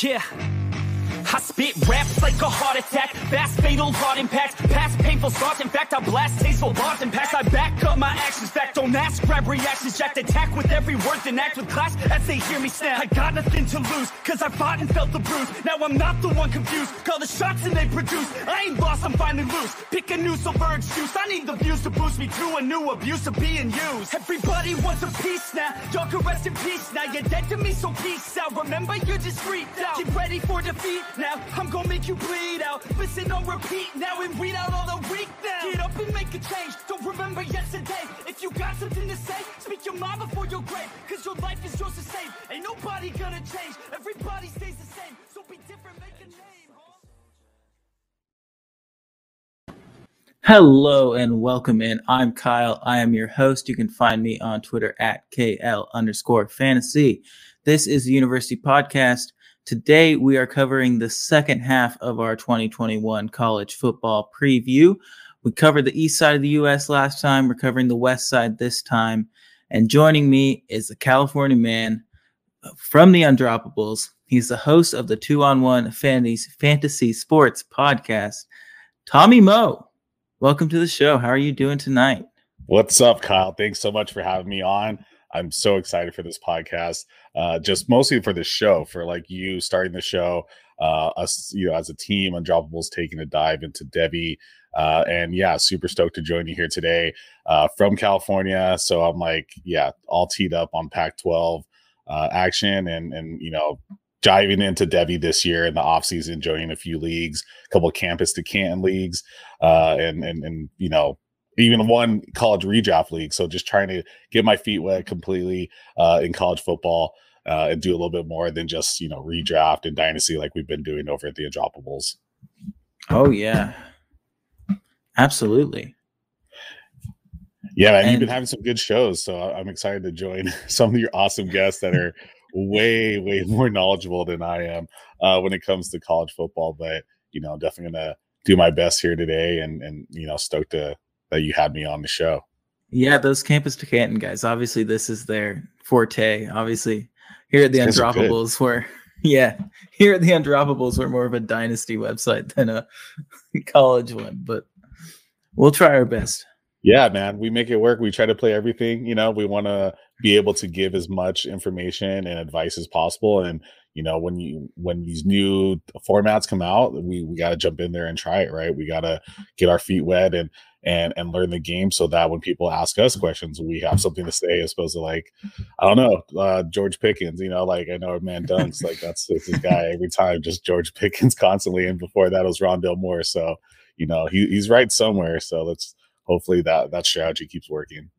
Yeah. I spit raps like a heart attack, fast fatal heart impacts, past painful scars. In fact, I blast tasteful bars and pass. I back up my actions. Fact, don't ask, grab reactions. Jacked attack with every word, then act with class as they hear me snap. I got nothing to lose, cause I fought and felt the bruise. Now I'm not the one confused. Call the shots and they produce. I ain't lost, I'm finally loose. Pick a new silver excuse. I need the views to boost me to a new abuse of being used. Everybody wants a piece now. Y'all can rest in peace now. You're dead to me, so peace out. Remember, you're just freaked out. Get ready for defeat now. I'm gonna make you bleed out. Listen on repeat now and weed out all the weak now. Get up and make a change. Don't remember yesterday. If you got something to say, speak your mind before your grave. Cause your life is yours to save. Ain't nobody gonna change. Everybody stays the same. So be different, make a name. Hello and welcome in. I'm Kyle. I am your host. You can find me on Twitter at KL underscore fantasy. This is the University Podcast. Today, we are covering the second half of our 2021 college football preview. We covered the east side of the U.S. last time. We're covering the west side this time. And joining me is a California man from the Undroppables. He's the host of the Two on One Fantasy Sports podcast, Tommy Mo. Welcome to the show. How are you doing tonight? What's up, Kyle? Thanks so much for having me on. I'm so excited for this podcast. Uh, just mostly for the show, for like you starting the show, uh, us, you know, as a team, Undroppables taking a dive into Devy. Uh, and yeah, super stoked to join you here today uh, from California. So I'm like, yeah, all teed up on Pac-12 uh, action and and you know diving into Devy this year in the offseason, joining a few leagues, a couple of campus to Canton leagues, uh, and and and you know even one college redraft league. So just trying to get my feet wet completely uh, in college football uh, and do a little bit more than just you know redraft and dynasty like we've been doing over at the Undroppables. Oh yeah, absolutely. Yeah, and, and you've been having some good shows, so I'm excited to join some of your awesome guests that are way, way more knowledgeable than I am uh, when it comes to college football. But you know, definitely gonna do my best here today, and and you know, stoked to that you had me on the show. Yeah, those campus to Canton guys. Obviously, this is their forte. Obviously, here at the Undroppables, where yeah, here at the Undroppables, we're more of a dynasty website than a college one, but we'll try our best. Yeah, man, we make it work. We try to play everything. You know, we want to be able to give as much information and advice as possible. And you know, when you when these new formats come out, we we got to jump in there and try it. Right? We got to get our feet wet and and and learn the game so that when people ask us questions, we have something to say as opposed to like, I don't know, uh, George Pickens. You know, like I know man dunks like that's, that's his guy every time, just George Pickens constantly. And before that was Rondale Moore. So you know he, he's right somewhere. So let's hopefully that that strategy keeps working.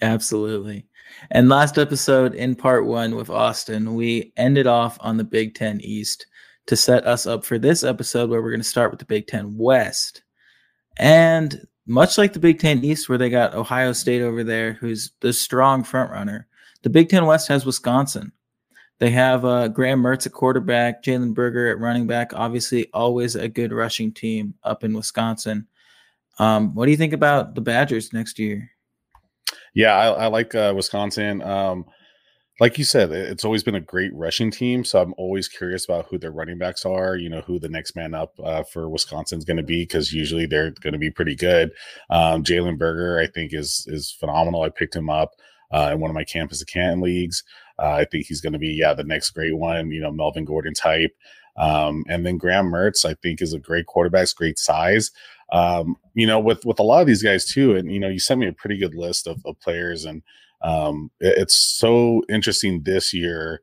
Absolutely. And last episode in part one with Austin, we ended off on the Big Ten East to set us up for this episode where we're going to start with the Big Ten West. And much like the Big Ten East, where they got Ohio State over there, who's the strong front runner, the Big Ten West has Wisconsin. They have uh, Graham Mertz at quarterback, Jalen Berger at running back. Obviously, always a good rushing team up in Wisconsin. Um, what do you think about the Badgers next year? Yeah, I, I like uh, Wisconsin. Um, like you said, it's always been a great rushing team. So I'm always curious about who their running backs are. You know, who the next man up uh, for Wisconsin is going to be because usually they're going to be pretty good. Um, Jalen Berger, I think, is is phenomenal. I picked him up uh, in one of my campus Canton leagues. Uh, I think he's going to be yeah the next great one. You know, Melvin Gordon type. Um, and then Graham Mertz, I think, is a great quarterback, great size. Um, you know, with with a lot of these guys too, and you know, you sent me a pretty good list of, of players, and um, it, it's so interesting this year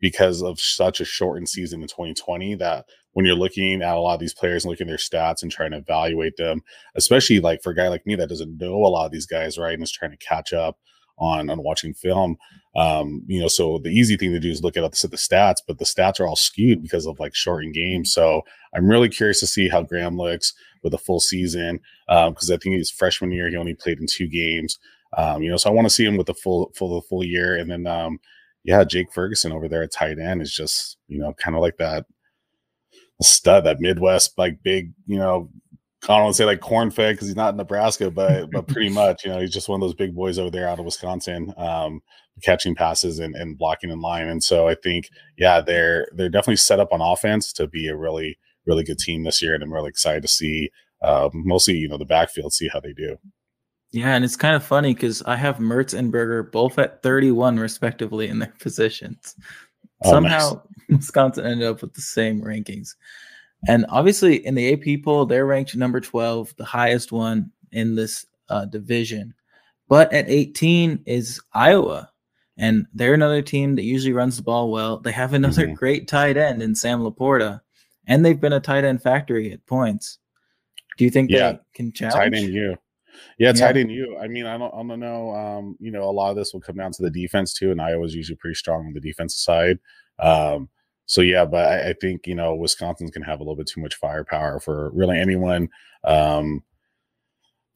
because of such a shortened season in 2020 that when you're looking at a lot of these players and looking at their stats and trying to evaluate them, especially like for a guy like me that doesn't know a lot of these guys, right, and is trying to catch up on on watching film. Um, you know, so the easy thing to do is look at the, the stats, but the stats are all skewed because of like shortened games. So I'm really curious to see how Graham looks with a full season because um, I think his freshman year he only played in two games. Um, you know, so I want to see him with the full full the full year, and then um, yeah, Jake Ferguson over there at tight end is just you know kind of like that stud, that Midwest like big you know I don't want to say like corn fed because he's not in Nebraska, but but pretty much, you know, he's just one of those big boys over there out of Wisconsin, um, catching passes and, and blocking in line. And so I think, yeah, they're they're definitely set up on offense to be a really really good team this year, and I'm really excited to see uh, mostly you know the backfield see how they do. Yeah, and it's kind of funny because I have Mertz and Berger both at 31 respectively in their positions. Oh, Somehow nice. Wisconsin ended up with the same rankings. And obviously, in the AP poll, they're ranked number 12, the highest one in this uh, division. But at 18 is Iowa. And they're another team that usually runs the ball well. They have another mm-hmm. great tight end in Sam LaPorta, and they've been a tight end factory at points. Do you think yeah, they can challenge? Tight end you. Yeah, tight end you. I mean, I don't, I don't know. Um, you know, a lot of this will come down to the defense too, and Iowa's usually pretty strong on the defensive side. Um, so yeah, but I, I, think you know Wisconsin's gonna have a little bit too much firepower for really anyone. Um,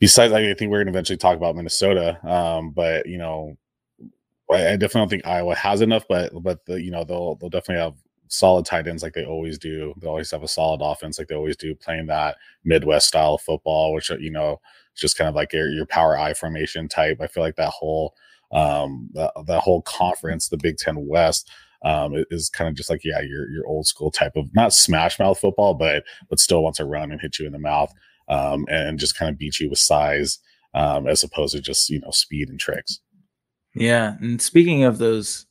besides, I, mean, I think we're gonna eventually talk about Minnesota. Um, but you know, I, I, definitely don't think Iowa has enough. But but the, you know they'll they'll definitely have solid tight ends like they always do. They always have a solid offense like they always do, playing that Midwest style of football, which you know just kind of like your, your power I formation type. I feel like that whole um that, that whole conference, the Big Ten West um, is kind of just like yeah, your your old school type of not smash mouth football, but but still wants to run and hit you in the mouth um, and just kind of beat you with size um, as opposed to just you know speed and tricks. Yeah, and speaking of those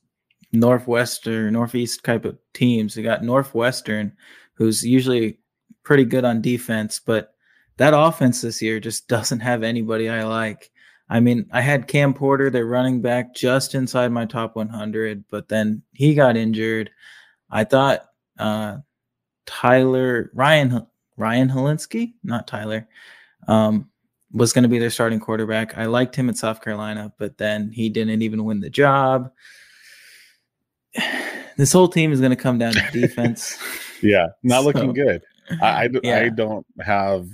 northwestern, northeast type of teams, you got Northwestern, who's usually pretty good on defense, but that offense this year just doesn't have anybody I like. I mean, I had Cam Porter, their running back, just inside my top 100, but then he got injured. I thought uh, Tyler Ryan Ryan Hilinski, not Tyler, um, was going to be their starting quarterback. I liked him at South Carolina, but then he didn't even win the job. This whole team is going to come down to defense. yeah, not so, looking good. I, I, yeah. I don't have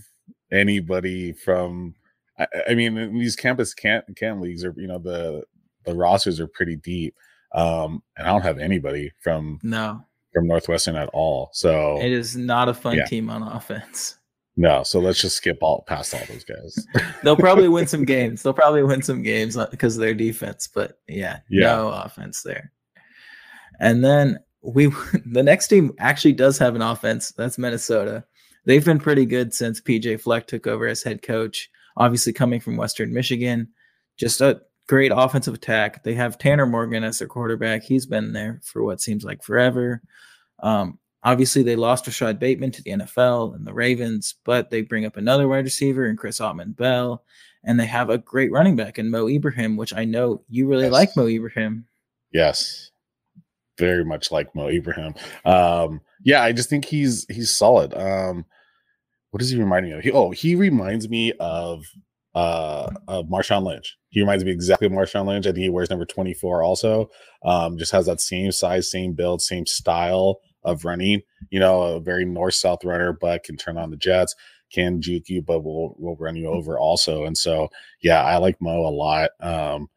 anybody from I, I mean, these campus can can leagues are you know the the rosters are pretty deep, um, and I don't have anybody from no from Northwestern at all. So it is not a fun yeah. team on offense. No, so let's just skip all past all those guys. They'll probably win some games. They'll probably win some games because of their defense, but yeah, yeah, no offense there. And then we the next team actually does have an offense. That's Minnesota. They've been pretty good since PJ Fleck took over as head coach obviously coming from Western Michigan. Just a great offensive attack. They have Tanner Morgan as their quarterback. He's been there for what seems like forever. Um, obviously, they lost Rashod Bateman to the NFL and the Ravens, but they bring up another wide receiver in Chris Autman-Bell, and they have a great running back in Mo Ibrahim, which I know you really yes. like Mo Ibrahim. Yes, very much like Mo Ibrahim. Um, yeah, I just think he's he's solid. Um, what does he remind me of? He, oh, he reminds me of uh of Marshawn Lynch. He reminds me exactly of Marshawn Lynch. I think he wears number 24 also. Um, just has that same size, same build, same style of running. You know, a very north-south runner, but can turn on the jets, can juke you, but will will run you over also. And so yeah, I like Mo a lot. Um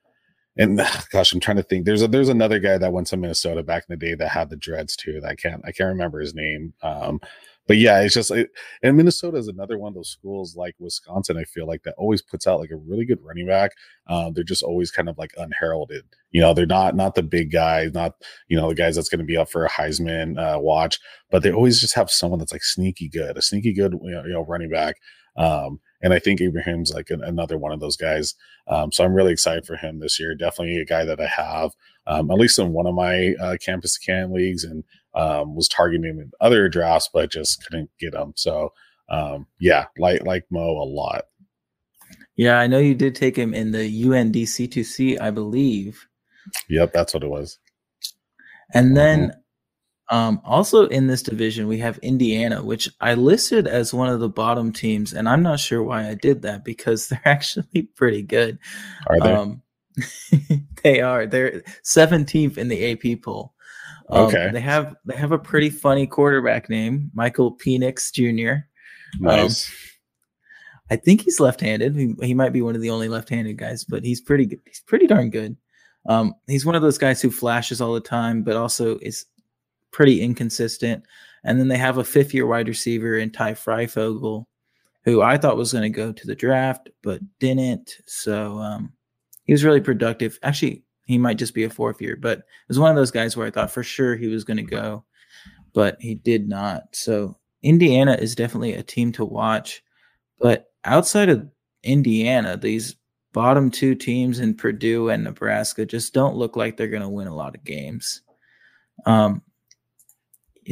and gosh, I'm trying to think. There's a there's another guy that went to Minnesota back in the day that had the dreads too. That I can't I can't remember his name. Um, but yeah, it's just it, and Minnesota is another one of those schools like Wisconsin. I feel like that always puts out like a really good running back. Um, they're just always kind of like unheralded. You know, they're not not the big guys, not you know the guys that's going to be up for a Heisman uh, watch, but they always just have someone that's like sneaky good, a sneaky good you know, you know running back. Um, and I think Ibrahim's like an, another one of those guys. Um, so I'm really excited for him this year. Definitely a guy that I have, um, at least in one of my uh, campus can leagues, and um, was targeting in other drafts, but just couldn't get him. So um, yeah, like like Mo a lot. Yeah, I know you did take him in the UNDC2C, I believe. Yep, that's what it was. And then mm-hmm. um, also in this division, we have Indiana, which I listed as one of the bottom teams, and I'm not sure why I did that because they're actually pretty good. Are they? Um, they are. They're 17th in the AP poll. Um, okay. They have they have a pretty funny quarterback name, Michael Penix Jr. Nice. Um, I think he's left-handed. He, he, might be one of the only left-handed guys, but he's pretty good. He's pretty darn good. Um, he's one of those guys who flashes all the time, but also is pretty inconsistent. And then they have a fifth-year wide receiver in Ty Fryfogle, who I thought was going to go to the draft but didn't. So um, he was really productive. Actually, he might just be a fourth year, but it was one of those guys where I thought for sure he was going to go, but he did not. So Indiana is definitely a team to watch. But outside of Indiana, these bottom two teams in Purdue and Nebraska just don't look like they're going to win a lot of games. Um,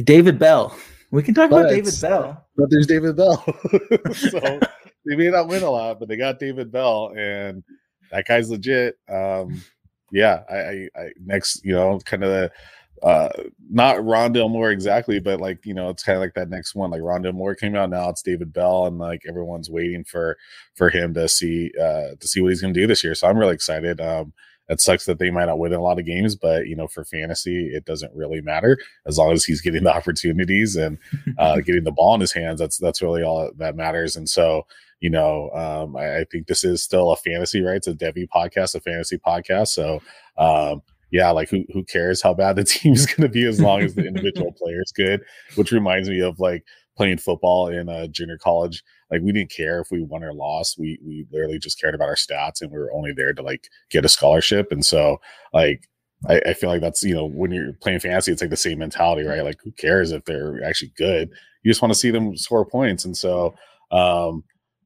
David Bell. We can talk but about David Bell. But there's David Bell. so they may not win a lot, but they got David Bell, and that guy's legit. Um, yeah, I, I, I next, you know, kind of uh not Rondale Moore exactly, but like you know, it's kind of like that next one. Like Rondale Moore came out, now it's David Bell, and like everyone's waiting for for him to see uh to see what he's gonna do this year. So I'm really excited. Um it sucks that they might not win a lot of games, but you know, for fantasy, it doesn't really matter as long as he's getting the opportunities and uh, getting the ball in his hands. That's that's really all that matters. And so, you know, um, I, I, think this is still a fantasy, right? It's a Devy podcast, a fantasy podcast. So, um, yeah, like who who cares how bad the team is going to be as long as the individual player is good? Which reminds me of like playing football in a junior college like we didn't care if we won or lost. We we literally just cared about our stats and we were only there to like get a scholarship. And so like I, I feel like that's you know when you're playing fantasy, it's like the same mentality, right? Like who cares if they're actually good? You just want to see them score points. And so um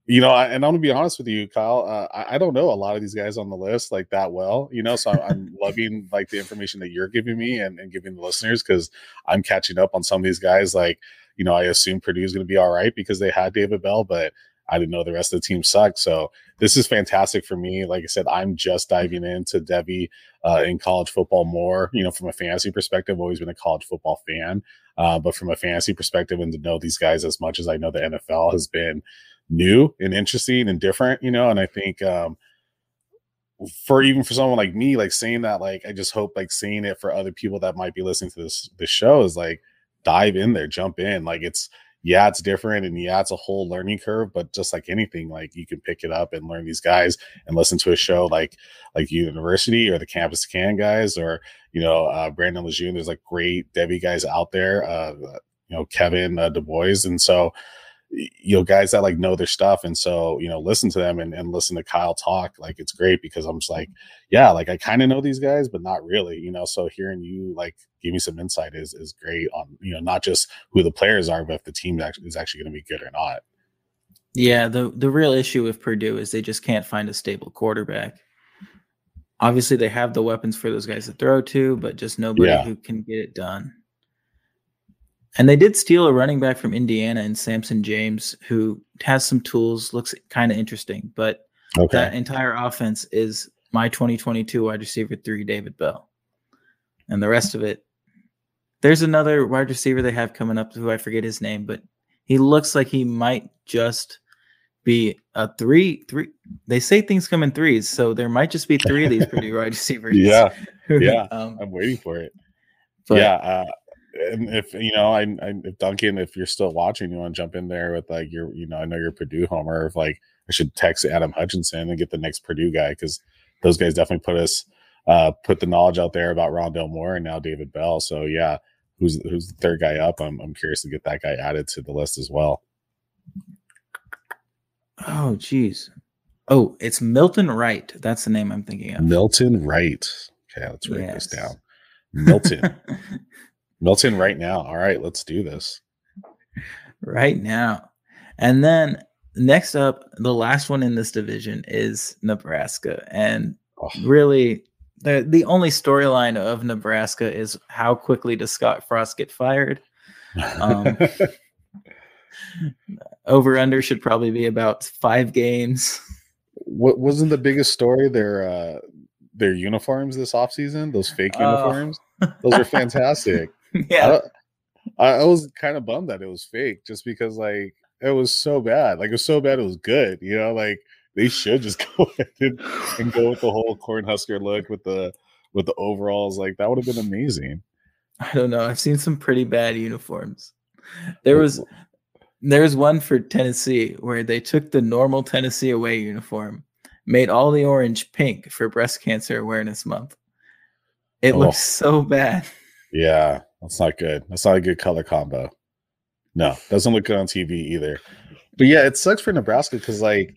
you know, I, and I'm gonna be honest with you, Kyle. Uh, I, I, don't know a lot of these guys on the list like that well, you know. So I'm, I'm loving like the information that you're giving me and, and giving the listeners because I'm catching up on some of these guys. Like you know, I assume Purdue is going to be all right because they had David Bell, but I didn't know the rest of the team sucked. So this is fantastic for me. Like I said, I'm just diving into Devy uh, in college football more. You know, from a fantasy perspective, I've always been a college football fan, uh, but from a fantasy perspective, and to know these guys as much as I know the NFL has been new and interesting and different. You know, and I think. Um, for even for someone like me, like saying that, like I just hope like seeing it for other people that might be listening to this this show is like dive in there, jump in. Like it's yeah, it's different and yeah, it's a whole learning curve, but just like anything, like you can pick it up and learn these guys and listen to a show like like University or the Campus Can guys or you know uh, Brandon Lejeune. There's like great Devy guys out there. Uh, you know Kevin uh, Du Bois, and so you know guys that like know their stuff and so you know listen to them and, and listen to kyle talk like it's great because i'm just like mm-hmm. yeah like i kind of know these guys but not really you know so hearing you like give me some insight is is great on you know not just who the players are but if the team actually is actually going to be good or not. Yeah the the real issue with purdue is they just can't find a stable quarterback. Obviously they have the weapons for those guys to throw to but just nobody yeah. who can get it done and they did steal a running back from Indiana and Samson James, who has some tools, looks kind of interesting. But okay. that entire offense is my 2022 wide receiver three, David Bell. And the rest of it, there's another wide receiver they have coming up who I forget his name, but he looks like he might just be a three, three. They say things come in threes, so there might just be three of these pretty wide receivers. Yeah, yeah. um, I'm waiting for it. But, yeah, uh, and if you know, I, I, if Duncan, if you're still watching, you want to jump in there with like your, you know, I know you're Purdue homer. If like I should text Adam Hutchinson and get the next Purdue guy because those guys definitely put us, uh, put the knowledge out there about Rondale Moore and now David Bell. So yeah, who's who's the third guy up? I'm I'm curious to get that guy added to the list as well. Oh, geez. Oh, it's Milton Wright. That's the name I'm thinking of. Milton Wright. Okay, let's write yes. this down. Milton. Milton right now. All right, let's do this. Right now. And then next up, the last one in this division is Nebraska. And oh. really, the, the only storyline of Nebraska is how quickly does Scott Frost get fired? Um, over under should probably be about five games. What wasn't the biggest story? Their uh, their uniforms this offseason, those fake oh. uniforms. Oh. Those are fantastic. yeah. I, I was kind of bummed that it was fake just because like it was so bad. Like it was so bad it was good. You know, like they should just go ahead and, and go with the whole Cornhusker look with the with the overalls. Like that would have been amazing. I don't know. I've seen some pretty bad uniforms. There was there was one for Tennessee where they took the normal Tennessee away uniform, made all the orange pink for breast cancer awareness month. It oh. looks so bad. Yeah, that's not good. That's not a good color combo. No, doesn't look good on TV either. but yeah, it sucks for Nebraska because like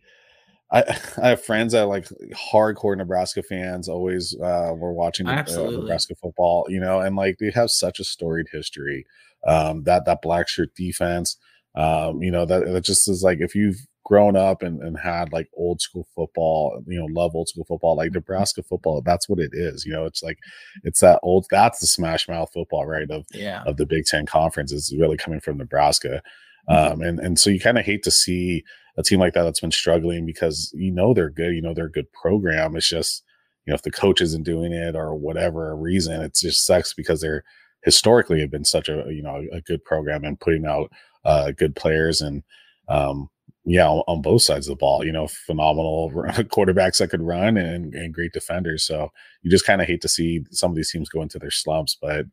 I, I have friends that like hardcore Nebraska fans. Always uh, were watching uh, Nebraska football, you know, and like they have such a storied history. Um, that that black shirt defense, um, you know, that that just is like if you've grown up and, and had like old school football, you know, love old school football, like Nebraska football, that's what it is. You know, it's like it's that old that's the smash mouth football, right? Of yeah of the Big Ten conference is really coming from Nebraska. Mm-hmm. Um, and and so you kind of hate to see a team like that that's been struggling because you know they're good, you know they're a good program. It's just you know if the coach isn't doing it or whatever reason, it just sucks because they're historically have been such a you know a good program and putting out uh, good players and um, yeah on, both sides of the ball. You know, phenomenal quarterbacks that could run and, and great defenders. So you just kind of hate to see some of these teams go into their slumps, but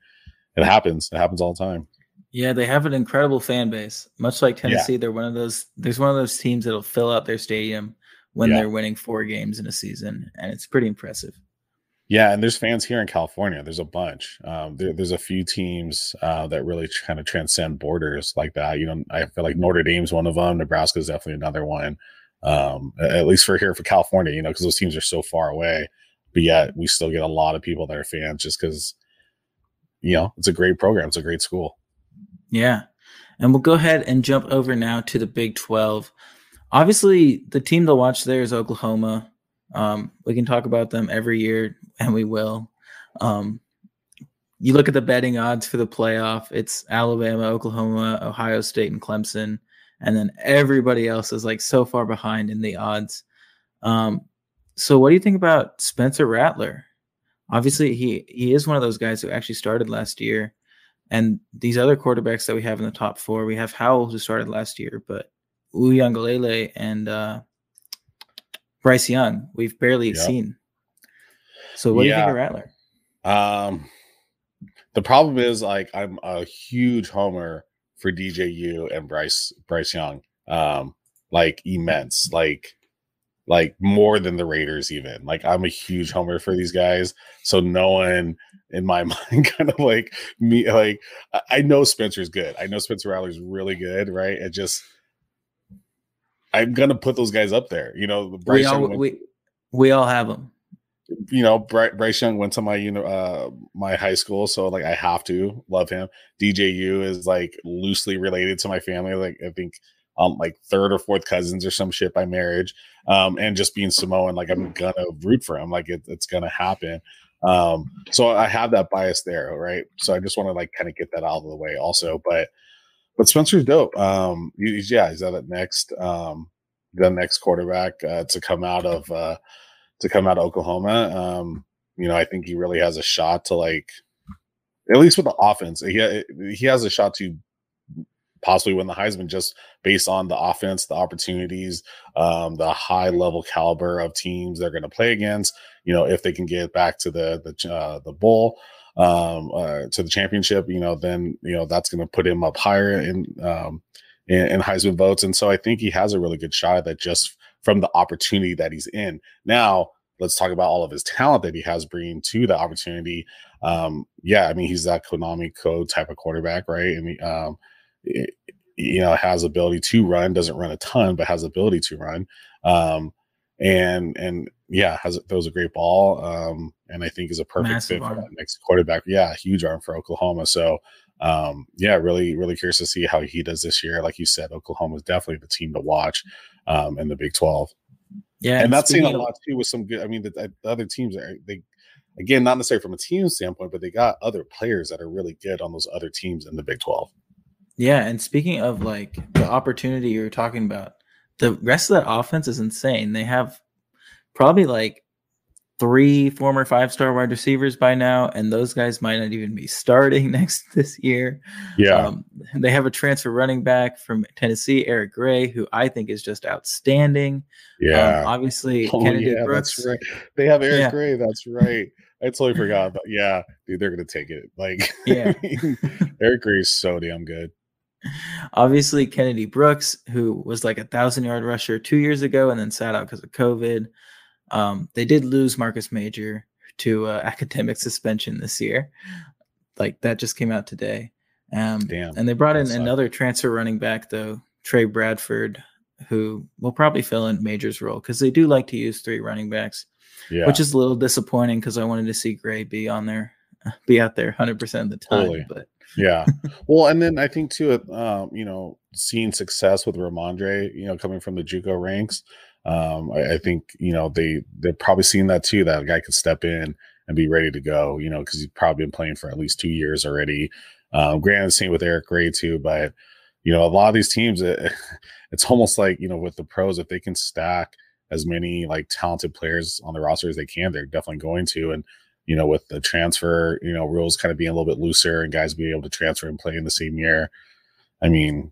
it happens. It happens all the time. Yeah, they have an incredible fan base. Much like Tennessee, yeah. they're one of those. There's one of those teams that'll fill out their stadium when yeah. they're winning four games in a season, and it's pretty impressive. Yeah, and there's fans here in California. There's a bunch. Um, there, there's a few teams uh, that really kind of transcend borders like that. You know, I feel like Notre Dame's one of them. Nebraska is definitely another one. Um, at least for here for California, you know, because those teams are so far away. But yet, we still get a lot of people that are fans just because, you know, it's a great program. It's a great school. Yeah. And we'll go ahead and jump over now to the Big 12. Obviously, the team to watch there is Oklahoma. Um, we can talk about them every year, and we will. Um, you look at the betting odds for the playoff, it's Alabama, Oklahoma, Ohio State, and Clemson. And then everybody else is like so far behind in the odds. Um, so, what do you think about Spencer Rattler? Obviously, he he is one of those guys who actually started last year. And these other quarterbacks that we have in the top four, we have Howell who started last year, but Uiagalelei and uh, Bryce Young, we've barely yep. seen. So what yeah. do you think of Rattler? Um, the problem is like I'm a huge homer for DJU and Bryce Bryce Young. Um, like immense. Like like more than the Raiders even. Like I'm a huge homer for these guys. So no one in my mind kind of like me like I know Spencer's good. I know Spencer Rattler's really good, right? It just I'm gonna put those guys up there. You know, Bryce we all, went, we, we all have them. You know, Bryce, Bryce Young went to my you know uh, my high school, so like I have to love him. DJU is like loosely related to my family. Like I think um like third or fourth cousins or some shit by marriage. Um, and just being Samoan, like I'm gonna root for him. Like it, it's gonna happen. Um, so I have that bias there, right? So I just want to like kind of get that out of the way also. But but Spencer's dope. Um, yeah, he's that next um the next quarterback uh, to come out of uh to come out of Oklahoma. Um, you know, I think he really has a shot to like at least with the offense. He he has a shot to possibly win the Heisman just based on the offense, the opportunities, um, the high level caliber of teams they're going to play against. You know, if they can get back to the the uh, the bowl, um, uh, to the championship, you know, then you know that's going to put him up higher in, um, in in Heisman votes. And so I think he has a really good shot that just from the opportunity that he's in. Now let's talk about all of his talent that he has bringing to the opportunity. Um, yeah, I mean he's that Konami code type of quarterback, right? I mean, um, you know has ability to run doesn't run a ton but has ability to run um and and yeah has throws a great ball um and i think is a perfect Massive fit arm. for that next quarterback yeah huge arm for oklahoma so um yeah really really curious to see how he does this year like you said oklahoma is definitely the team to watch um in the big 12 yeah and that's seen a lot too with some good i mean the, the other teams are they again not necessarily from a team standpoint but they got other players that are really good on those other teams in the big 12 yeah, and speaking of like the opportunity you were talking about, the rest of that offense is insane. They have probably like three former five star wide receivers by now, and those guys might not even be starting next this year. Yeah. Um, they have a transfer running back from Tennessee, Eric Gray, who I think is just outstanding. Yeah. Um, obviously, oh, Kennedy yeah, Brooks. That's right. They have Eric yeah. Gray. That's right. I totally forgot. But yeah, dude, they're gonna take it. Like, yeah, Eric Gray is so damn good. Obviously, Kennedy Brooks, who was like a thousand yard rusher two years ago and then sat out because of COVID. Um, they did lose Marcus Major to uh, academic suspension this year. Like that just came out today. Um, Damn. And they brought in another transfer running back, though, Tre Bradford. who will probably fill in Major's role because they do like to use three running backs, Yeah. which is a little disappointing because I wanted to see Gray be on there, be out there 100% of the time. Totally. But yeah. Well, and then I think too, um, you know, seeing success with Ramondre, you know, coming from the JUCO ranks, um, I, I think you know they they're probably seeing that too. That a guy could step in and be ready to go. You know, because he's probably been playing for at least two years already. Um, granted, same with Eric Gray too, but you know, a lot of these teams, it, it's almost like you know, with the pros, if they can stack as many like talented players on the roster as they can, they're definitely going to. And you know, with the transfer, you know, rules kind of being a little bit looser and guys being able to transfer and play in the same year. I mean,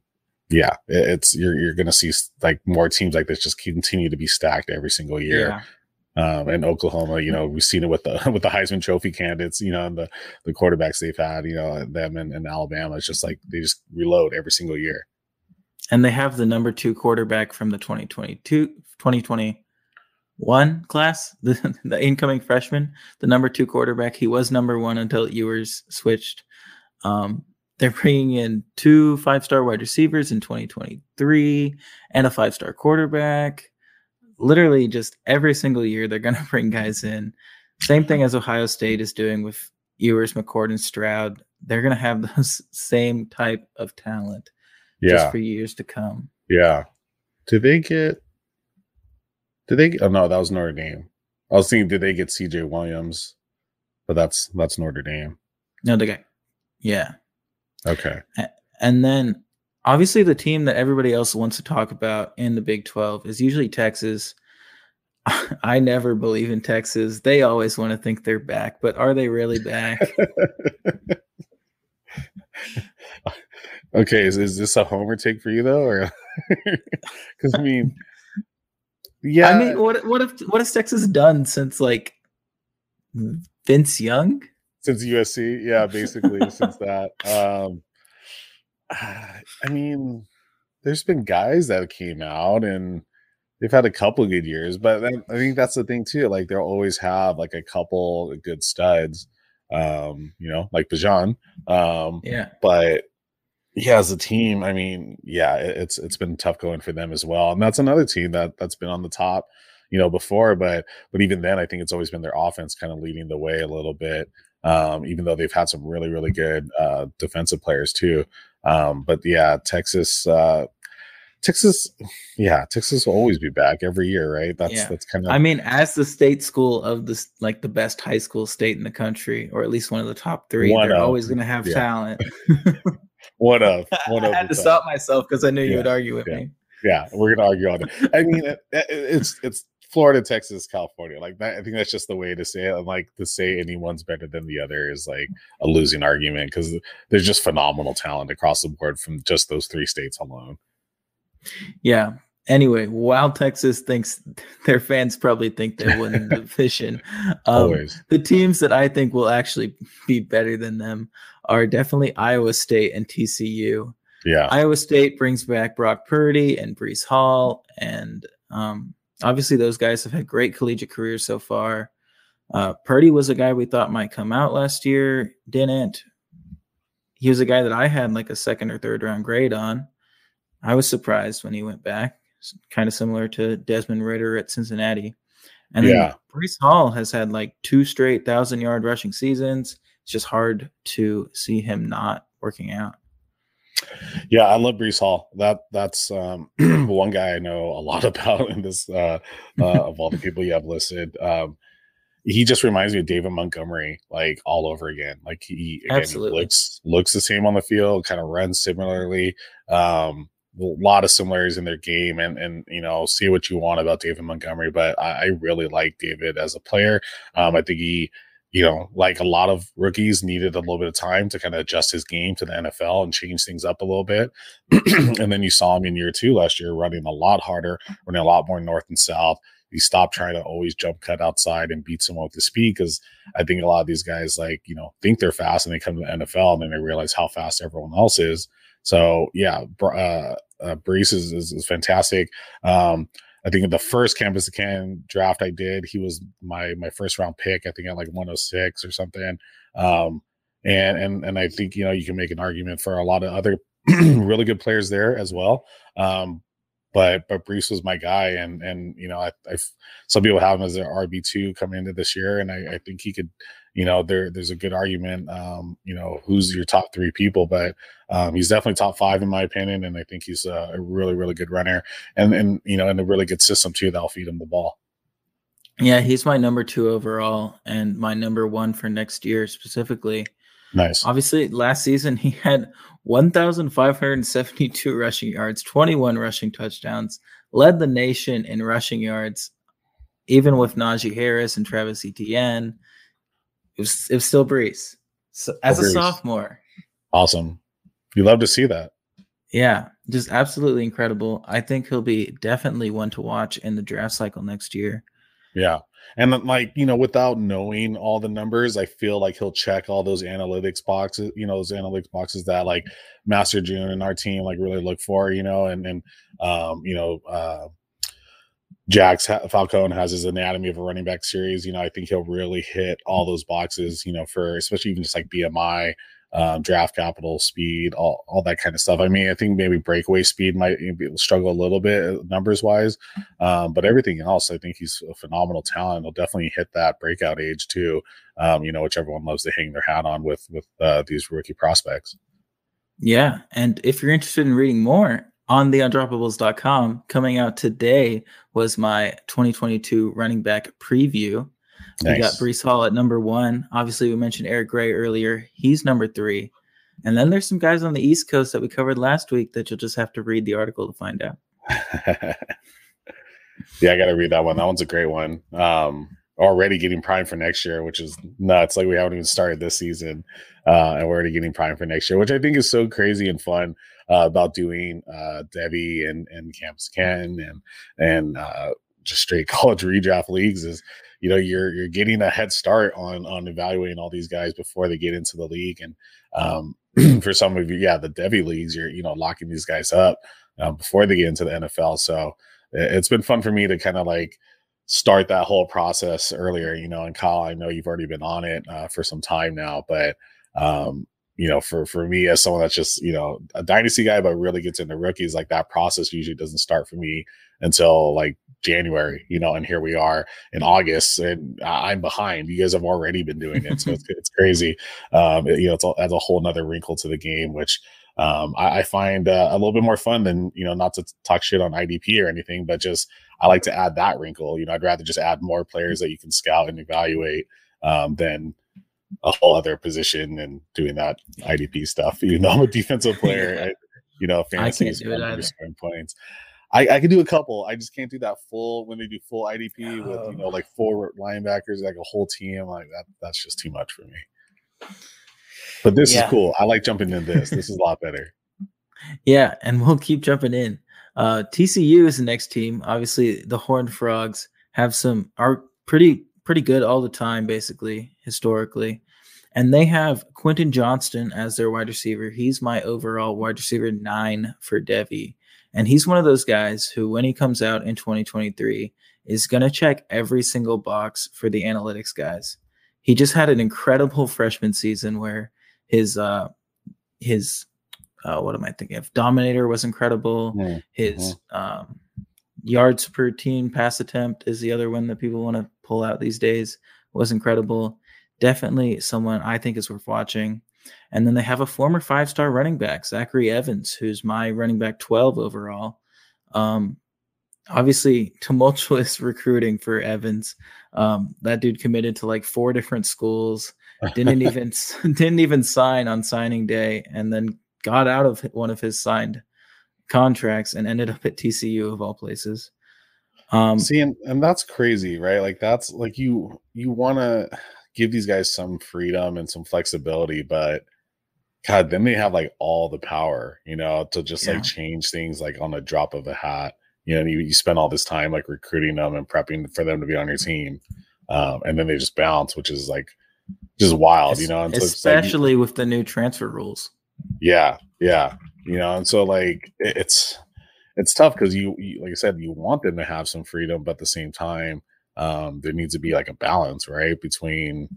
yeah, it's you're you're going to see like more teams like this just continue to be stacked every single year. yeah, Um, and Oklahoma, you know, we've seen it with the with the Heisman Trophy candidates, you know, and the the quarterbacks they've had, you know, them and, and Alabama. It's just like they just reload every single year. and they have the number two quarterback from the 2022 2021 class, the, the incoming freshman, the number two quarterback. He was number one until Ewers switched. Um, they're bringing in two five star wide receivers in 2023 and a five star quarterback. Literally, just every single year, they're going to bring guys in. Same thing as Ohio State is doing with Ewers, McCord, and Stroud. They're going to have those same type of talent just Yeah, for years to come. yeah. Did they get? Did they? Oh no, that was Notre Dame. I was thinking, did they get C.J. Williams? But that's that's Notre Dame. No, they guy. Yeah. Okay. And then obviously the team that everybody else wants to talk about in the Big 12 is usually Texas. I never believe in Texas. They always want to think they're back, but are they really back? okay, is, is this a homer take for you though, or because I mean, yeah, I mean, what what if what has Texas done since like Vince Young? Since USC, yeah, basically since that. Um, I mean, there's been guys that came out and they've had a couple good years, but I think that's the thing too. Like they'll always have like a couple good studs, um, you know, like Bijan. Um, Yeah. but yeah, as a team, I mean, yeah, it's it's been tough going for them as well, and that's another team that that's been on the top, you know, before. But but even then, I think it's always been their offense kind of leading the way a little bit. Um, even though they've had some really really good uh, defensive players too. Um, but yeah, Texas, uh, Texas, yeah, Texas will always be back every year, right? That's Yeah. that's kind of I mean, as the state school of this, like the best high school state in the country, or at least one of the top three, One they're of, always going to have yeah. talent. one of one I had to top. stop myself because I knew you would argue with yeah. me. yeah, we're gonna argue on it. I mean, it, it- it's it's Florida, Texas, California. Like that, I think that's just the way to say it. And like to say anyone's better than the other is like a losing argument because there's just phenomenal talent across the board from just those three states alone. Yeah. Anyway, while Texas thinks their fans probably think they win the division, um, the teams that I think will actually be better than them are definitely Iowa State and TCU. yeah, Iowa State brings back Brock Purdy and Breece Hall, and um, obviously those guys have had great collegiate careers so far. Uh, Purdy was a guy we thought might come out last year, didn't. He was a guy that I had like a second or third round grade on. I was surprised when he went back, kind of similar to Desmond Ridder at Cincinnati. And then Yeah. Breece Hall has had like two straight thousand yard rushing seasons. It's just hard to see him not working out. Yeah. I love Breece Hall. That that's um, one guy I know a lot about in this uh, uh, of all the people you have listed. Um, he just reminds me of David Montgomery, like all over again. Like he, again, he looks looks the same on the field, kind of runs similarly. Um, a lot of similarities in their game, and and you know, see what you want about David Montgomery, but I, I really like David as a player. Um, I think he, you know, like a lot of rookies, needed a little bit of time to kind of adjust his game to the NFL and change things up a little bit. and then you saw him in year two last year, running a lot harder, running a lot more north and south he stopped trying to always jump cut outside and beat someone with the speed because I think a lot of these guys like you know think they're fast and they come to the NFL and then they realize how fast everyone else is. So yeah, uh, uh, Breece is, is, is fantastic. Um, I think in the first campus can draft I did, he was my my first round pick. I think at like 106 or something. Um, and and and I think you know you can make an argument for a lot of other really good players there as well. Um, but but Breece was my guy, and and you know I, I some people have him as their RB two coming into this year, and I, I think he could, you know, there there's a good argument, um, you know, who's your top three people, but um, he's definitely top five in my opinion, and I think he's a, a really really good runner, and and you know, in a really good system too that'll feed him the ball. Yeah, he's my number two overall, and my number one for next year specifically. Nice. Obviously, last season he had 1,572 rushing yards, 21 rushing touchdowns, led the nation in rushing yards, even with Najee Harris and Travis Etienne. It was, it was still Breece. So as a sophomore. Awesome. You love to see that. Yeah, just absolutely incredible. I think he'll be definitely one to watch in the draft cycle next year. Yeah. And like, you know, without knowing all the numbers, I feel like he'll check all those analytics boxes, you know, those analytics boxes that like Master June and our team like really look for, you know, and and um, you know, uh Jax Falcone has his anatomy of a running back series. You know, I think he'll really hit all those boxes, you know, for especially even just like BMI, um, draft capital, speed, all, all that kind of stuff. I mean, I think maybe breakaway speed might struggle a little bit uh, numbers wise, um, but everything else, I think he's a phenomenal talent. He'll definitely hit that breakout age too. Um, you know, which everyone loves to hang their hat on with with uh, these rookie prospects. Yeah, and if you're interested in reading more on the undroppables.com, coming out today was my 2022 running back preview. Nice. We got Breece Hall at number one. Obviously, we mentioned Eric Gray earlier. He's number three. And then there's some guys on the East Coast that we covered last week that you'll just have to read the article to find out. yeah, I got to read that one. That one's a great one. Um, already getting prime for next year, which is nuts. Like we haven't even started this season, uh, and we're already getting prime for next year, which I think is so crazy and fun uh, about doing uh, Devy and and Campus Ken and and uh, just straight college redraft leagues is you know you're you're getting a head start on on evaluating all these guys before they get into the league. And um, for some of you yeah the devy leagues you're you know locking these guys up um, before they get into the nfl so it's been fun for me to kind of like start that whole process earlier you know and kyle i know you've already been on it uh, for some time now but um, you know, for for me as someone that's just you know a dynasty guy, but really gets into rookies, like that process usually doesn't start for me until like January, you know, and here we are in August, and I'm behind. You guys have already been doing it, so it's, it's crazy. Um, it, you know, it's all, adds a whole nother wrinkle to the game, which um, I, I, find uh, a little bit more fun than you know, not to talk shit on IDP or anything, but just I like to add that wrinkle. You know, I'd rather just add more players that you can scout and evaluate um, than a whole other position and doing that IDP stuff. You know, I'm a defensive player, I, you know, fantasy is scoring points. I, I can do a couple. I just can't do that full when they do full IDP with you know like four linebackers, like a whole team. Like that, that's just too much for me. But this yeah. is cool. I like jumping in this. This is a lot better. Yeah, and we'll keep jumping in. Uh, TCU is the next team. Obviously, the Horned Frogs have some are pretty pretty good all the time, basically, historically. And they have Quentin Johnston as their wide receiver. He's my overall wide receiver nine for Devy. And he's one of those guys who, when he comes out in 2023, is going to check every single box for the analytics guys. He just had an incredible freshman season where his, uh, his, uh, what am I thinking of? Dominator was incredible. Mm-hmm. His, um, yards per team pass attempt is the other one that people want to pull out these days was incredible. Definitely someone I think is worth watching. And then they have a former five star running back, Zachary Evans, who's my running back 12 overall. Um, obviously, tumultuous recruiting for Evans. Um, that dude committed to like four different schools, didn't even didn't even sign on signing day, and then got out of one of his signed contracts and ended up at TCU of all places. Um, See, and, and that's crazy, right? Like that's like you you want to give these guys some freedom and some flexibility, but God, then they have like all the power, you know, to just yeah. like change things like on a drop of a hat. You know, you, you spend all this time like recruiting them and prepping for them to be on your team, um, and then they just bounce, which is like just wild, you know. And so especially like, with the new transfer rules. Yeah, yeah, you know, and so like it, it's it's tough because you, you, like I said, you want them to have some freedom, but at the same time, um, there needs to be like a balance, right, between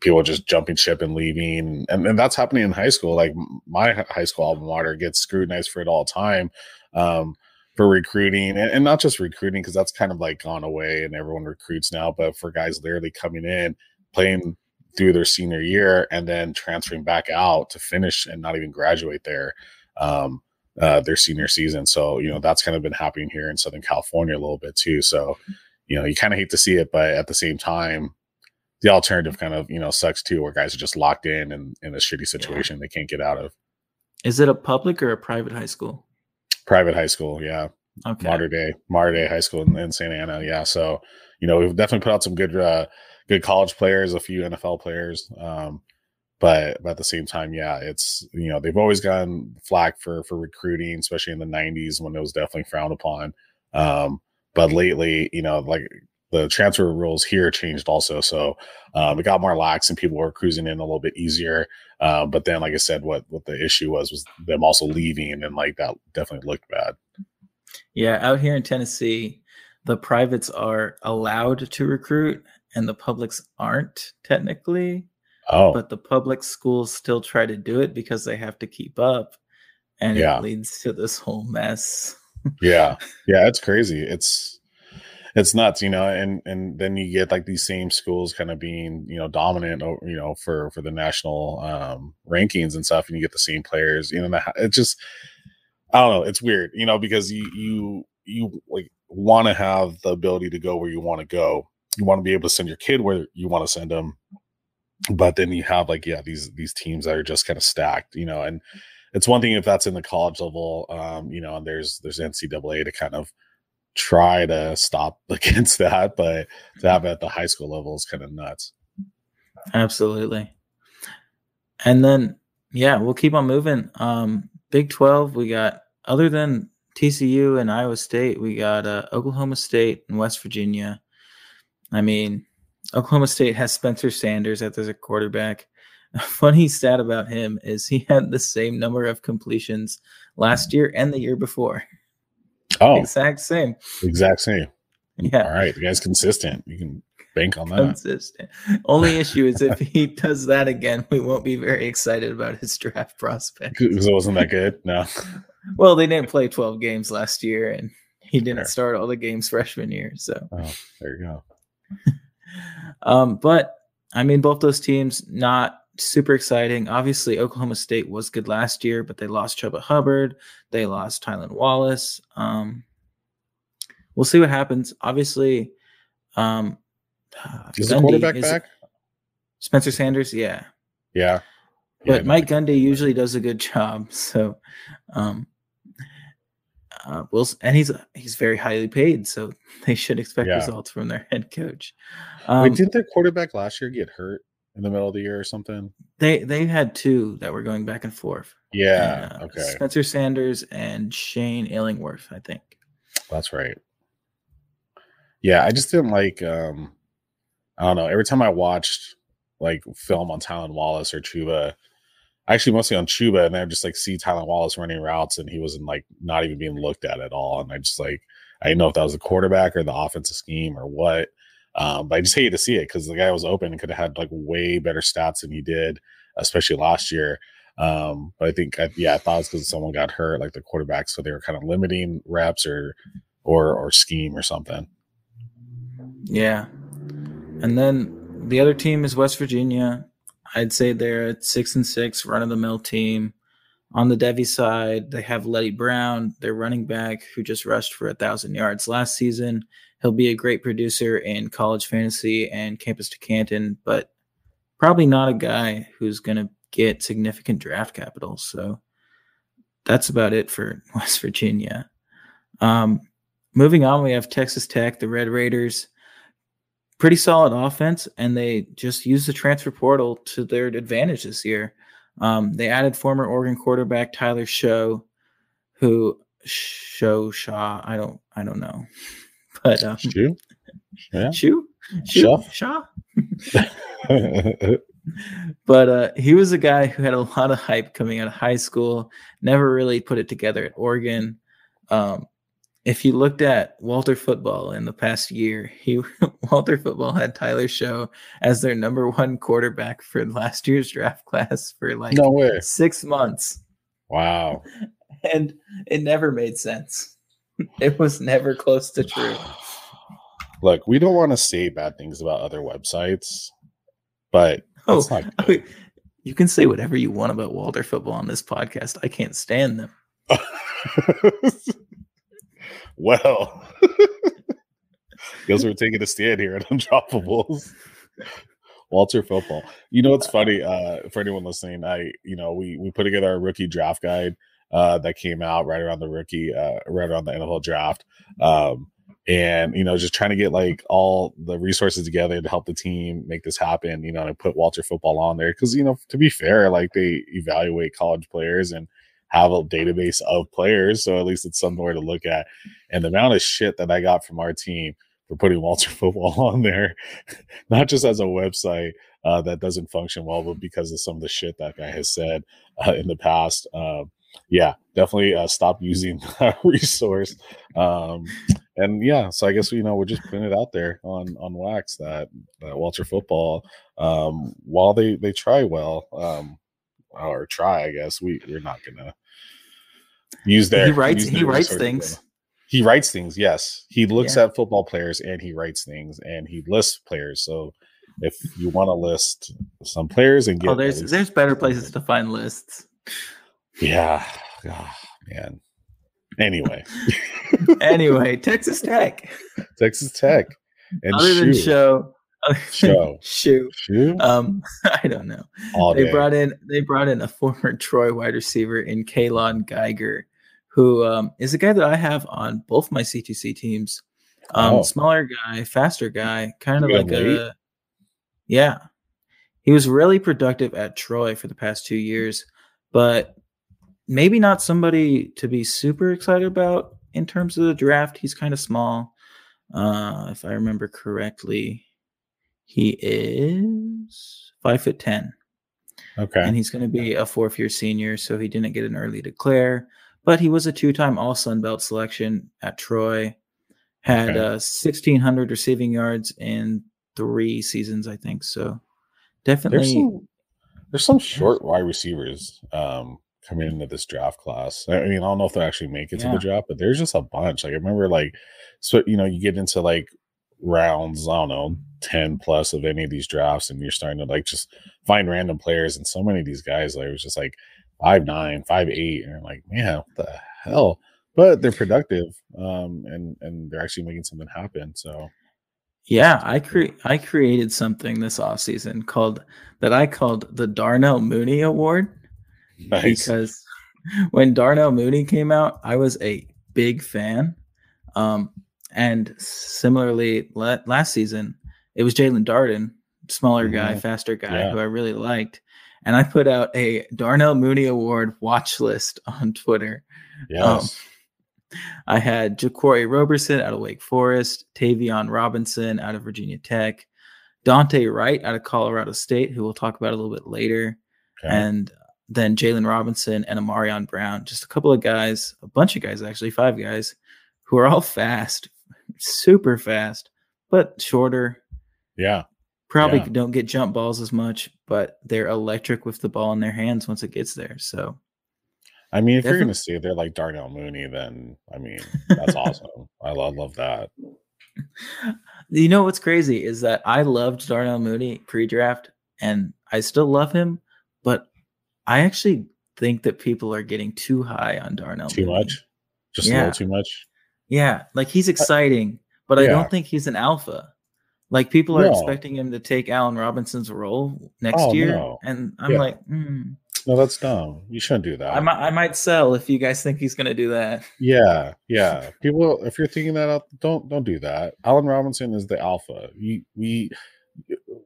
people just jumping ship and leaving, and, and that's happening in high school. Like my high school alma mater gets scrutinized for it all time. Um, for recruiting and, and not just recruiting because that's kind of like gone away and everyone recruits now, but for guys literally coming in, playing through their senior year and then transferring back out to finish and not even graduate there um, uh, their senior season. So, you know, that's kind of been happening here in Southern California a little bit too. So, you know, you kind of hate to see it, but at the same time, the alternative kind of, you know, sucks too, where guys are just locked in and in a shitty situation yeah. they can't get out of. Is it a public or a private high school? Private high school, yeah. Okay. Mater Dei, Mater Dei High School in, in Santa Ana, yeah. So, you know, we've definitely put out some good, uh, good college players, a few NFL players. Um, but, but at the same time, yeah, it's you know they've always gotten flack for for recruiting, especially in the '90s when it was definitely frowned upon. Um, but lately, you know, like the transfer rules here changed also, so um, it got more lax and people were cruising in a little bit easier. Uh, but then, like I said, what what the issue was was them also leaving, and like that definitely looked bad. Yeah, out here in Tennessee, the privates are allowed to recruit, and the publics aren't technically. Oh. But the public schools still try to do it because they have to keep up. And yeah. it leads to this whole mess. yeah. Yeah, it's crazy. It's it's nuts, you know, and and then you get like these same schools kind of being, you know, dominant, you know, for for the national um rankings and stuff, and you get the same players, you know, it just I don't know, it's weird, you know, because you you you like want to have the ability to go where you want to go. You want to be able to send your kid where you want to send them but then you have like yeah these these teams that are just kind of stacked you know and it's one thing if that's in the college level um you know and there's there's ncaa to kind of try to stop against that but to have it at the high school level is kind of nuts. Absolutely. And then yeah we'll keep on moving. Um big 12 we got other than tcu and iowa state we got uh, oklahoma state and west virginia. I mean Oklahoma State has Spencer Sanders as their quarterback. A funny stat about him is he had the same number of completions last year and the year before. Oh, exact same. Exact same. Yeah. All right. The guy's consistent. You can bank on that. Consistent. Only issue is if he does that again, we won't be very excited about his draft prospect. Because it wasn't that good. No. well, they didn't play 12 games last year and he didn't start all the games freshman year. So, oh, there you go. Um, but I mean, both those teams not super exciting. Obviously, Oklahoma State was good last year, but they lost Chuba Hubbard. They lost Tylan Wallace. Um, we'll see what happens. Obviously, um, is Gundy, the quarterback back? Spencer Sanders, yeah, yeah. But yeah, Mike Gundy usually does a good job. So, um, uh, Wilson, and he's he's very highly paid, so they should expect yeah. results from their head coach. Um, Wait, didn't their quarterback last year get hurt in the middle of the year or something? They they had two that were going back and forth. Yeah. And, uh, okay. Spencer Sanders and Shane Illingworth, I think. That's right. Yeah, I just didn't like. um I don't know. Every time I watched like film on Tylan Wallace or Chuba, actually mostly on Chuba, and I just like see Tylan Wallace running routes, and he wasn't like not even being looked at at all. And I just like I didn't know if that was the quarterback or the offensive scheme or what. Um, but I just hate to see it because the guy was open and could have had like way better stats than he did, especially last year. Um, but I think, I, yeah, I thought it's because someone got hurt, like the quarterback, so they were kind of limiting reps or or or scheme or something. Yeah, and then the other team is West Virginia. I'd say they're a six and six run of the mill team. On the Devy side, they have Leddie Brown, their running back, who just rushed for a thousand yards last season. He'll be a great producer in college fantasy and campus to Canton, but probably not a guy who's going to get significant draft capital. So that's about it for West Virginia. Um, moving on, we have Texas Tech, the Red Raiders. Pretty solid offense, and they just used the transfer portal to their advantage this year. Um, they added former Oregon quarterback Tyler Shough, who Show Shaw. I don't I don't know. But um, Shoe, yeah, Shoe, Shoe, Shaw. but uh, he was a guy who had a lot of hype coming out of high school. Never really put it together at Oregon. Um, if you looked at Walter Football in the past year, he Walter Football had Tyler Shough as their number one quarterback for last year's draft class for like no way. six months. Wow. And it never made sense. it was never close to true. Look, we don't want to say bad things about other websites, but oh, oh, good. you can say whatever you want about Walter football on this podcast. I can't stand them. well, guess we're taking a stand here at Undroppables. Walter football. You know what's funny? Uh, for anyone listening, I you know we we put together our rookie draft guide uh, that came out right around the rookie, uh, right around the NFL draft, um, and you know just trying to get like all the resources together to help the team make this happen. You know, and I put Walter football on there because you know to be fair, like they evaluate college players and have a database of players, so at least it's somewhere to look at. And the amount of shit that I got from our team for putting Walter Football on there, not just as a website uh, that doesn't function well, but because of some of the shit that guy has said uh, in the past. Um, yeah, definitely uh, stop using that resource. Um, and yeah, so I guess you know we're just putting it out there on on wax that, that Walter Football, um, while they they try well, um, or try, I guess we we're not gonna use their he writes he writes things. He writes things, yes. He looks Yeah. at football players and he writes things and he lists players. So if you want to list some players and get Oh, there's there's better places to find lists. yeah, Ah, man. Anyway, Anyway, Texas Tech. Texas Tech and other than show, Show. shoe. Shoe Um, I don't know. all they day. brought in they brought in a former Troy wide receiver in Kaylon Geiger, who um, is a guy that I have on both my C2C teams. Um, Oh. smaller guy, faster guy, kind of like late? a yeah. He was really productive at Troy for the past two years, but maybe not somebody to be super excited about in terms of the draft. He's kind of small. Uh, if I remember correctly, he is five foot ten okay. and he's going to be a fourth year senior, so he didn't get an early declare. But he was a two time All Sun Belt selection at Troy, had Okay. uh, 1,600 receiving yards in three seasons, I think. So There's definitely, some there's some short wide receivers um coming into this draft class. I mean, I don't know if they'll actually make it to the draft, but there's just a bunch. Like I remember like so you know, you get into like rounds, I don't know, 10 plus of any of these drafts, and you're starting to like just find random players, and so many of these guys, like it was just like five nine, five eight, and like, man, what the hell? But they're productive, um, and and they're actually making something happen. So yeah, I cre- I created something this offseason called that I called the Darnell Mooney Award. nice. because when Darnell Mooney came out, I was a big fan. Um, and similarly, la- last season, it was Jaelon Darden, smaller guy, Mhm. faster guy, Yeah. who I really liked. And I put out a Darnell Mooney Award watch list on Twitter. Yes. I had Jaquarii Roberson out of Wake Forest, Tayvion Robinson out of Virginia Tech, Dante Wright out of Colorado State, who we'll talk about a little bit later Okay. and then Jaylon Robinson and Amarion Brown. Just a couple of guys, a bunch of guys actually, five guys who are all fast, super fast, but shorter. yeah. Probably Yeah. don't get jump balls as much, but they're electric with the ball in their hands once it gets there. So I mean, if you're going to say they're like Darnell Mooney, then I mean, that's awesome. I love, love that. you know what's crazy is that I loved Darnell Mooney pre-draft, and I still love him, but I actually think that people are getting too high on Darnell. Too Mooney. much, just a Yeah. little too much. Yeah, like he's exciting, but I don't think he's an alpha. Like people are No. expecting him to take Allen Robinson's role next Oh, year, no. and I'm Yeah. like, mm, No, that's dumb. You shouldn't do that. I might, I might sell if you guys think he's going to do that. yeah, yeah. People, if you're thinking that, out, don't don't do that. Allen Robinson is the alpha. You, we,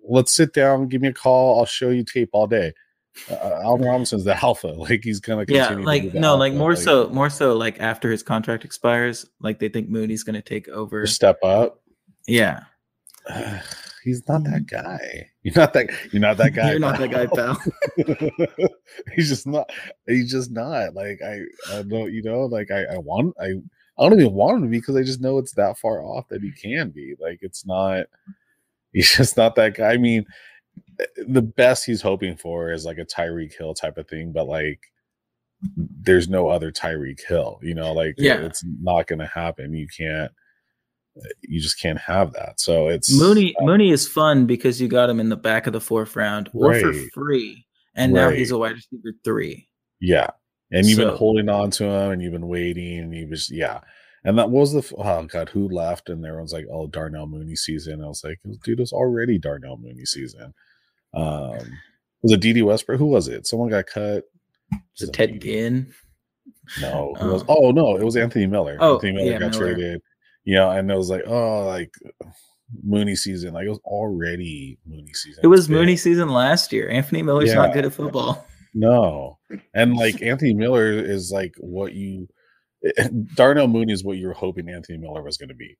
let's sit down. Give me a call. I'll show you tape all day. Uh, Allen Robinson's the alpha. Like he's gonna Yeah, like no, like alpha. more so, more so, like after his contract expires, like they think Mooney's going to take over. step up. Yeah, he's not that guy. You're not that. You're not that guy. you're not that guy, pal. pal. he's just not. He's just not. Like I, I don't. You know, like I, I want. I, I don't even want him to be because I just know it's that far off that he can be. Like it's not. He's just not that guy. I mean, the best he's hoping for is like a Tyreek Hill type of thing, but like there's no other Tyreek Hill. You know, like Yeah. it's not going to happen. You can't. You just can't have that. So it's Mooney uh, Mooney is fun because you got him in the back of the fourth round or for free, and now he's a wide receiver three. Yeah. And you've So- been holding on to him and you've been waiting and you was yeah. And that was the oh god, who left? And everyone's like, oh Darnell Mooney season. I was like, dude, it was already Darnell Mooney season. Um was it Dede Westbrook? Who was it? Someone got cut. Is it Ted Ginn? No, it was, Um, oh no, it was Anthony Miller. Oh, Anthony Miller yeah, got Miller. traded. You know, and it was like, oh, like Mooney season. Like it was already Mooney season. It was Yeah. Mooney season last year. Anthony Miller's not good at football. No. And like Anthony Miller is like what you Darnell Mooney is what you were hoping Anthony Miller was going to be.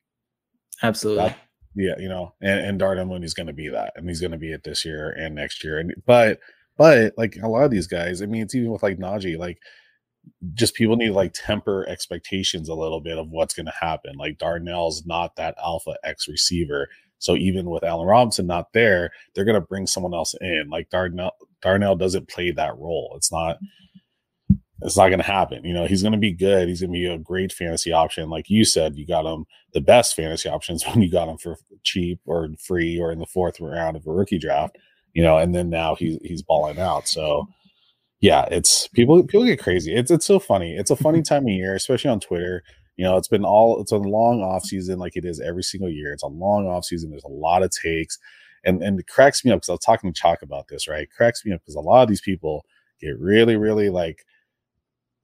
Absolutely. That- Yeah, you know, and, and Darnell Mooney's going to be that, and he's going to be it this year and next year. And but but like a lot of these guys, I mean, it's even with like Najee, like just people need to like temper expectations a little bit of what's going to happen. Like Darnell's not that alpha X receiver, so even with Allen Robinson not there, they're going to bring someone else in. Like Darnell Darnell doesn't play that role. It's not mm-hmm. It's not going to happen. You know, he's going to be good. He's going to be a great fantasy option. Like you said, you got him the best fantasy options when you got him for cheap or free or in the fourth round of a rookie draft, you know, and then now he's he's balling out. So yeah, it's people people get crazy. It's it's so funny. It's a funny time of year, especially on Twitter. You know, it's been all it's a long off season like it is every single year. It's a long off season. There's a lot of takes. And and it cracks me up because I was talking to Chalk about this, right? It cracks me up because a lot of these people get really, really like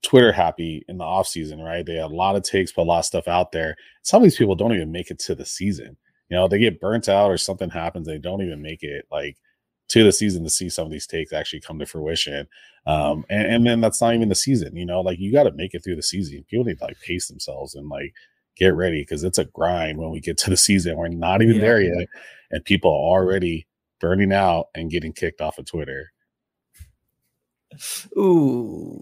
Twitter happy in the off season, right? They have a lot of takes, put a lot of stuff out there. Some of these people don't even make it to the season. You know, they get burnt out or something happens, they don't even make it like to the season to see some of these takes actually come to fruition. Um, and, and then that's not even the season, you know, like you got to make it through the season. People need to like pace themselves and like get ready because it's a grind when we get to the season. We're not even Yeah. there yet, and people are already burning out and getting kicked off of Twitter. Ooh,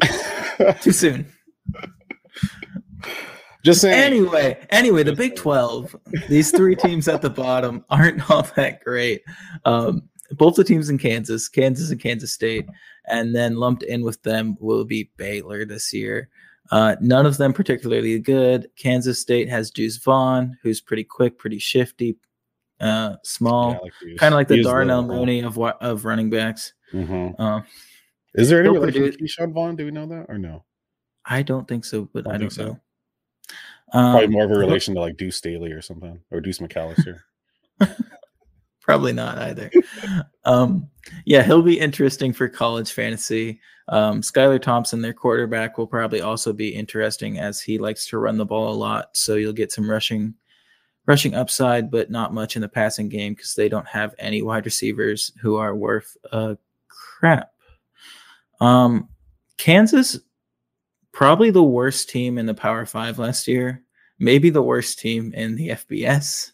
too soon. Just saying. Anyway, anyway, the Big Twelve. These three teams at the bottom aren't all that great. Um, both the teams in Kansas, Kansas and Kansas State, and then lumped in with them will be Baylor this year. Uh, none of them particularly good. Kansas State has Deuce Vaughn, who's pretty quick, pretty shifty, uh, small, Yeah, like kind of like the Darnell. Mooney of of running backs. Mhm. Um, Is there any He'll relation produce- to Ke'Shawn Vaughn? Do we know that or no? I don't think so, but I Don't I think don't so. know. Probably Um, more of a don't- relation to like Deuce Staley or something, or Deuce McAllister. Probably not either. um, yeah, he'll be interesting for college fantasy. Um, Skylar Thompson, their quarterback, will probably also be interesting as he likes to run the ball a lot. So you'll get some rushing, rushing upside, but not much in the passing game because they don't have any wide receivers who are worth a crap. Um, Kansas, probably the worst team in the Power Five last year. Maybe the worst team in the FBS.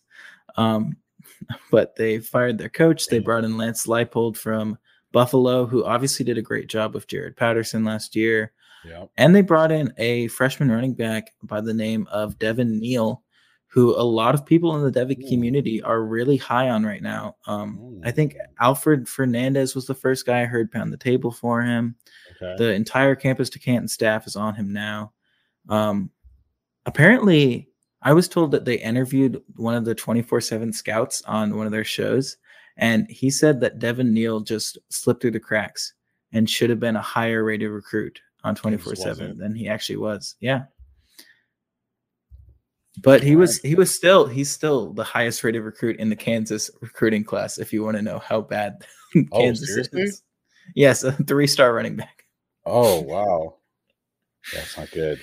Um, but they fired their coach. They brought in Lance Leipold from Buffalo, who obviously did a great job with Jaret Patterson last year. yeah. And they brought in a freshman running back by the name of Devin Neal, who a lot of people in the Devy Ooh. community are really high on right now. Um, I think Alfred Fernandez was the first guy I heard pound the table for him. Okay. The entire campus to Canton staff is on him now. Um, apparently, I was told that they interviewed one of the 24 7 scouts on one of their shows, and he said that Devin Neal just slipped through the cracks and should have been a higher rated recruit on 24 7 than he actually was. Yeah. But he was he was still he's still the highest rated recruit in the Kansas recruiting class. If you want to know how bad Oh, Kansas is, yes, a three star running back. oh wow, that's not good.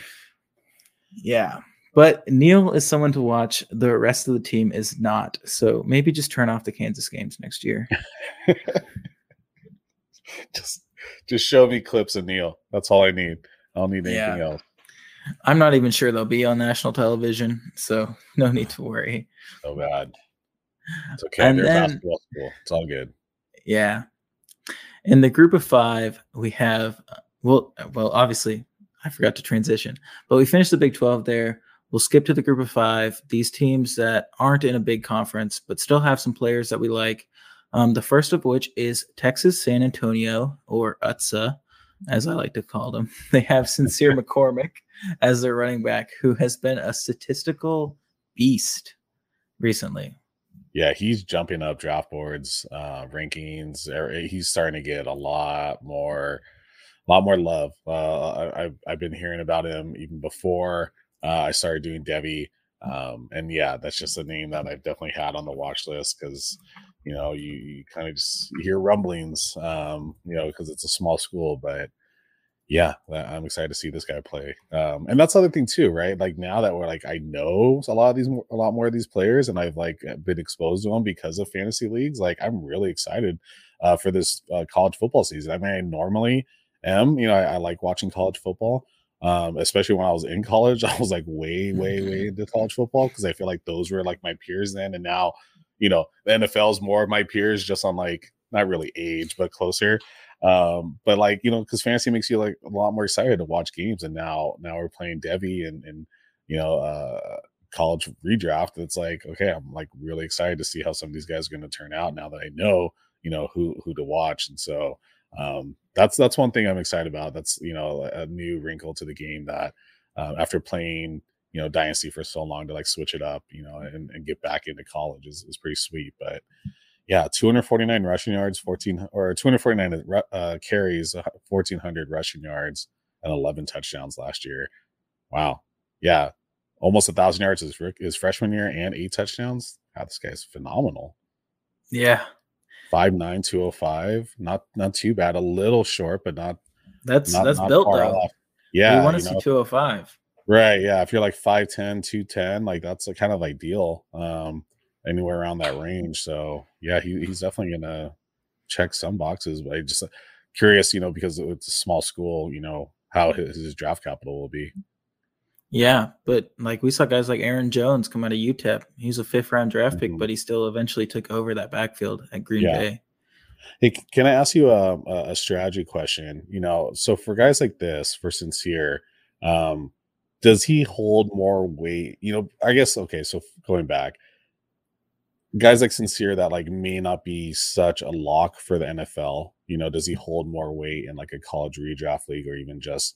Yeah. But Neal is someone to watch. The rest of the team is not. So maybe just turn off the Kansas games next year. just just show me clips of Neal. That's all I need. I don't need anything Yeah. else. I'm not even sure they'll be on national television. So no need to worry. Oh bad. It's okay. And They're then- basketball school. It's all good. Yeah. In the group of five, we have, uh, well, well, obviously, I forgot to transition, but we finished the Big 12 there. We'll skip to the group of five. These teams that aren't in a big conference, but still have some players that we like. Um, the first of which is Texas San Antonio or UTSA. as I like to call them. They have Sincere McCormick as their running back, who has been a statistical beast recently. Yeah, he's jumping up draft boards, uh, rankings. Er, he's starting to get a lot more, a lot more love. Uh, I, I've been hearing about him even before uh, I started doing Devy. Um, and yeah, that's just a name that I've definitely had on the watch list because you know you, you kind of just hear rumblings, um, you know, because it's a small school, but yeah, I'm excited to see this guy play. Um, and that's the other thing too, right? Like now that we're like, I know a lot of these, a lot more of these players, and I've like been exposed to them because of fantasy leagues. Like I'm really excited uh, for this uh, college football season. I mean, I normally am, you know, I, I like watching college football, um, especially when I was in college. I was like way, way, way into college football because I feel like those were like my peers then, and now, you know, the NFL is more of my peers, just on like not really age, but closer. Um, but like you know, because fantasy makes you like a lot more excited to watch games, and now now we're playing Devy and and you know uh college redraft. It's like okay, I'm like really excited to see how some of these guys are going to turn out now that I know you know who who to watch, and so um that's that's one thing I'm excited about. That's you know a new wrinkle to the game that uh, after playing you know dynasty for so long to like switch it up you know and, and get back into college is, is pretty sweet but yeah, 249 rushing yards, 14 or 249 uh, carries, 1400 rushing yards, and 11 touchdowns last year. Wow. Yeah, almost a thousand yards his, his freshman year and eight touchdowns. God, this guy's phenomenal. Yeah. five nine two oh five. Not not too bad. A little short, but not that's not, that's not built though. Off. Yeah. We want to see 205. Right. Yeah. If you're like 5'10, 210, like that's a kind of ideal. Um, anywhere around that range. So yeah, he, he's definitely gonna check some boxes. But I just uh, curious, you know, because it's a small school, you know, how his, his draft capital will be. Yeah, but like we saw guys like Aaron Jones come out of UTEP. He's a fifth round draft pick, mm-hmm. but he still eventually took over that backfield at Green yeah. Bay. Hey, can I ask you a, a strategy question? You know, so for guys like this, for sincere, um, does he hold more weight? You know, I guess okay. So going back, guys like Sincere that like may not be such a lock for the NFL. You know, does he mm-hmm. hold more weight in like a college redraft league or even just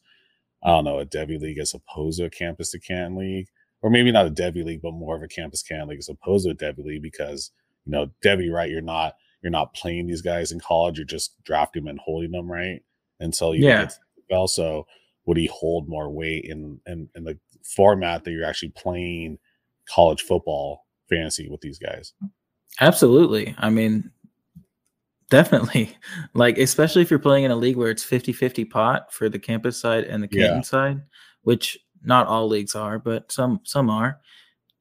I don't know a Devy league as opposed to a campus to can league, or maybe not a Devy league, but more of a campus can league as opposed to a Devy league because you know Devy right, you're not you're not playing these guys in college, you're just drafting them and holding them right until you yeah. get So would he hold more weight in, in in the format that you're actually playing college football fantasy with these guys. Absolutely. I mean, definitely. Like, especially if you're playing in a league where it's 50 50 pot for the campus side and the Canton yeah. side, which not all leagues are, but some some are,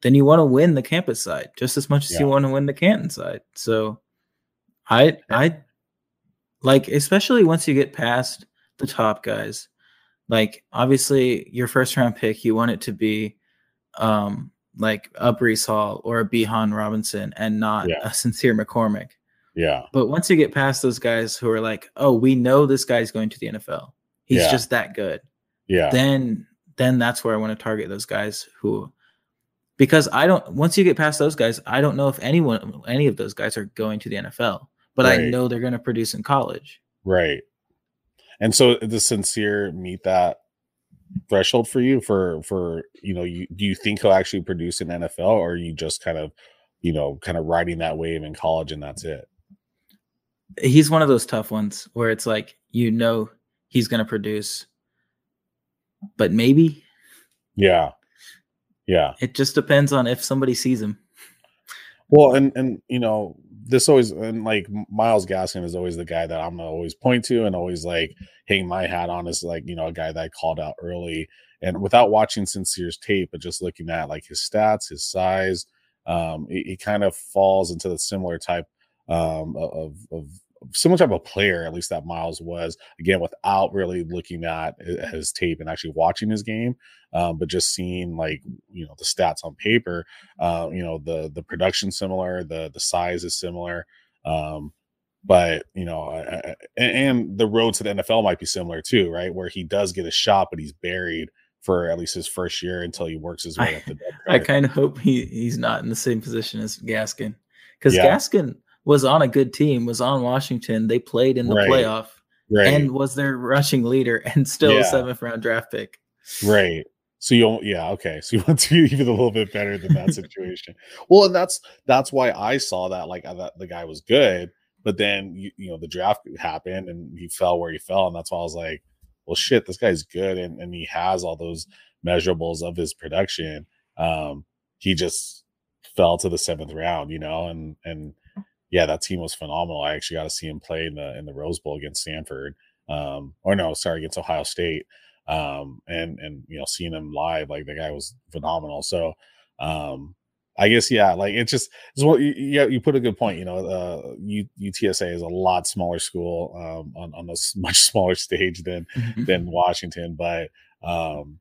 then you want to win the campus side just as much as yeah. you want to win the Canton side. So I I like especially once you get past the top guys, like obviously your first round pick, you want it to be um like a Breece Hall or a Bijan Robinson and not yeah. a sincere McCormick. Yeah. But once you get past those guys who are like, oh, we know this guy's going to the NFL. He's yeah. just that good. Yeah. Then then that's where I want to target those guys who because I don't once you get past those guys, I don't know if anyone any of those guys are going to the NFL, but right. I know they're going to produce in college. Right. And so the sincere meet that threshold for you for for you know you do you think he'll actually produce in NFL or are you just kind of you know kind of riding that wave in college and that's it? He's one of those tough ones where it's like you know he's going to produce but maybe yeah. Yeah. It just depends on if somebody sees him. Well, and and you know, this always and like Myles Gaskin is always the guy that I'm always point to and always like hang my hat on is like you know a guy that I called out early. And without watching Sincere's tape, but just looking at like his stats, his size, um, he, he kind of falls into the similar type um, of, of similar type of player, at least that Myles was. Again, without really looking at his tape and actually watching his game, um, but just seeing like you know the stats on paper. Uh, you know the the production similar, the the size is similar. Um, but you know, I, I, and the road to the NFL might be similar too, right? Where he does get a shot, but he's buried for at least his first year until he works his way I, up the depth. I kind of hope he he's not in the same position as Gaskin because yeah. Gaskin was on a good team, was on Washington. They played in the right. playoff. right. and was their rushing leader and still Yeah. a seventh round draft pick. Right. So you don't, yeah, okay. So you want to be even a little bit better than that situation. well, and that's that's why I saw that like I thought the guy was good, but then you, you know the draft happened and he fell where he fell, and that's why I was like, well, shit, this guy's good, and and he has all those measurables of his production. Um, he just fell to the seventh round, you know, and and yeah, that team was phenomenal. I actually got to see him play in the in the Rose Bowl against Stanford, um, or no, sorry, against Ohio State um and and you know seeing him live like the guy was phenomenal so um i guess yeah like it's just it's what you, you you put a good point you know uh U, utsa is a lot smaller school um on, on a much smaller stage than than washington but um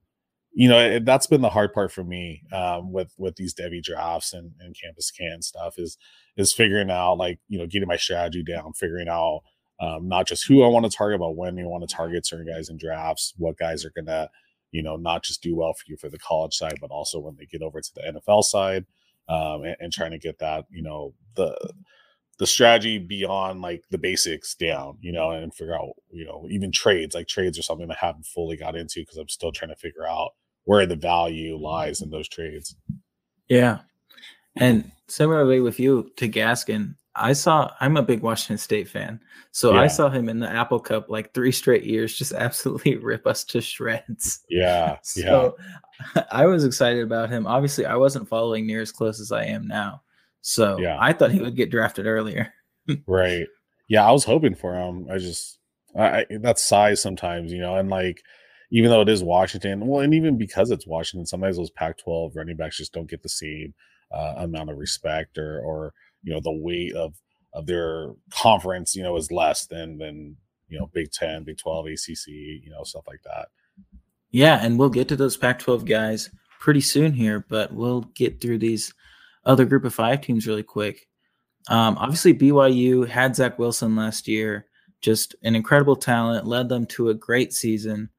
you know it, that's been the hard part for me um with with these Devy drafts and and campus can stuff is is figuring out like you know getting my strategy down figuring out um, not just who I want to target, but when you want to target certain guys in drafts, what guys are gonna, you know, not just do well for you for the college side, but also when they get over to the NFL side, um, and, and trying to get that, you know, the the strategy beyond like the basics down, you know, and figure out, you know, even trades. Like trades are something I haven't fully got into because I'm still trying to figure out where the value lies in those trades. Yeah. And similarly with you to Gaskin, I saw I'm a big Washington State fan. So I saw him in the Apple Cup like three straight years just absolutely rip us to shreds. Yeah, yeah, So I was excited about him. Obviously, I wasn't following near as close as I am now. So Yeah. I thought he would get drafted earlier. right. Yeah, I was hoping for him. I just, I, I that's size sometimes, you know, and like even though it is Washington, well, and even because it's Washington, sometimes those Pac-12 running backs just don't get the same uh, amount of respect or or you know the weight of of their conference, you know, is less than than you know Big Ten, Big Twelve, ACC, you know, stuff like that. Yeah, and we'll get to those Pac 12 guys pretty soon here, but we'll get through these other group of five teams really quick. Um, obviously, BYU had Zach Wilson last year, just an incredible talent, led them to a great season.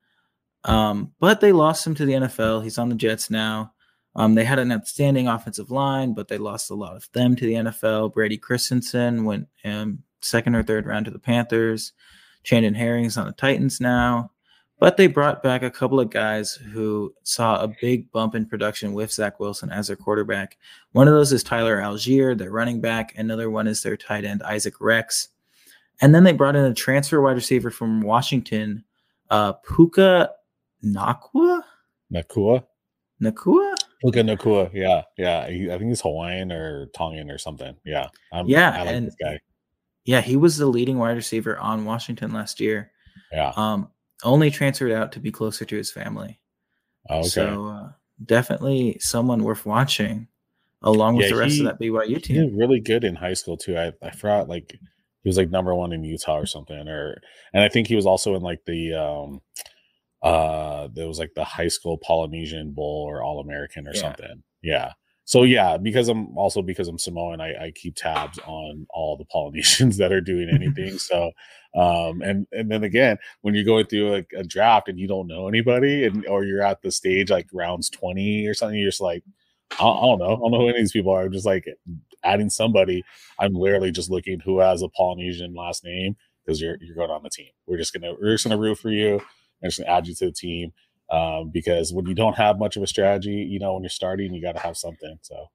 Um, but they lost him to the NFL. He's on the Jets now. Um, they had an outstanding offensive line, but they lost a lot of them to the NFL. Brady Christensen went um, second or third round to the Panthers. Chandon Herring's on the Titans now. But they brought back a couple of guys who saw a big bump in production with Zach Wilson as their quarterback. One of those is Tyler Allgeier, their running back. Another one is their tight end, Isaac Rex. And then they brought in a transfer wide receiver from Washington, uh, Puka Nacua? Nacua, Nacua? Puka Nacua, yeah, yeah. He, I think he's Hawaiian or Tongan or something. Yeah, I'm, Yeah, I like and- this guy. Yeah, he was the leading wide receiver on Washington last year. Yeah, Um, only transferred out to be closer to his family. oh, okay. So uh, definitely someone worth watching, along with Yeah, the rest he- of that BYU he team. did really good in high school too. I, I forgot like he was like number one in Utah or something, or and I think he was also in like the um uh there was like the high school Polynesian Bowl or All American or Yeah. something. Yeah. So yeah, because I'm also because I'm Samoan, I, I keep tabs on all the Polynesians that are doing anything. so um and and then again, when you're going through like a draft and you don't know anybody and or you're at the stage like rounds 20 or something, you're just like, I, I don't know. I don't know who any of these people are. I'm just like adding somebody. I'm literally just looking who has a Polynesian last name because you're you're going on the team. We're just gonna we're just gonna root for you and just add you to the team. Um, because when you don't have much of a strategy, you know, when you're starting, you got to have something. So,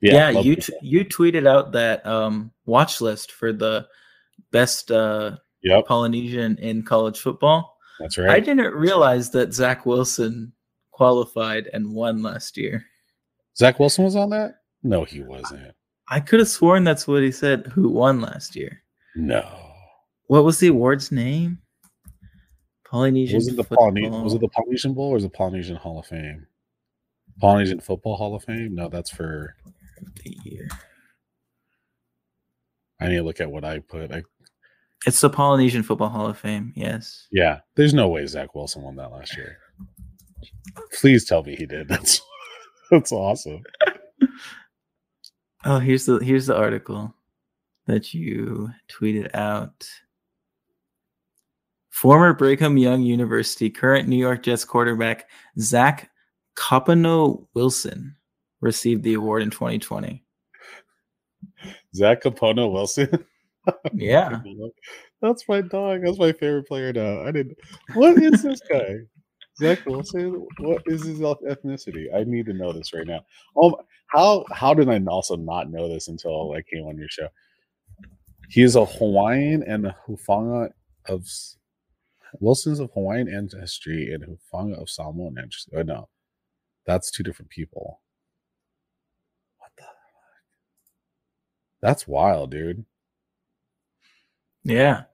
Yeah, love you t- you tweeted out that um, watch list for the best uh, yep, Polynesian in college football. that's right. I didn't realize that Zach Wilson qualified and won last year. Zach Wilson was on that. No, he wasn't. I could have sworn that's what he said. Who won last year? No, What was the award's name? Polynesian. was it the. Polynesian? Was it the Polynesian Bowl or was it the Polynesian Hall of Fame? Polynesian Football Hall of Fame? No, that's for. the year? I need to look at what I put. I, It's the Polynesian Football Hall of Fame. Yes. yeah, there's no way Zach Wilson won that last year. Please tell me he did. That's that's awesome. Oh, here's the here's the article that you tweeted out. Former Brigham Young University, current New York Jets quarterback Zach Copano Wilson received the award in 2020. Zach Capono Wilson. Yeah. That's my dog. That's my favorite player now. I didn't. What is this guy? Zach Wilson. What is his ethnicity? I need to know this right now. Oh, how how did I also not know this until I came on your show? He is a Hawaiian and a Hufanga of Wilson's of Hawaiian ancestry and Hufanga of Samoan ancestry. Oh no, that's two different people. What the fuck? That's wild, dude. Yeah.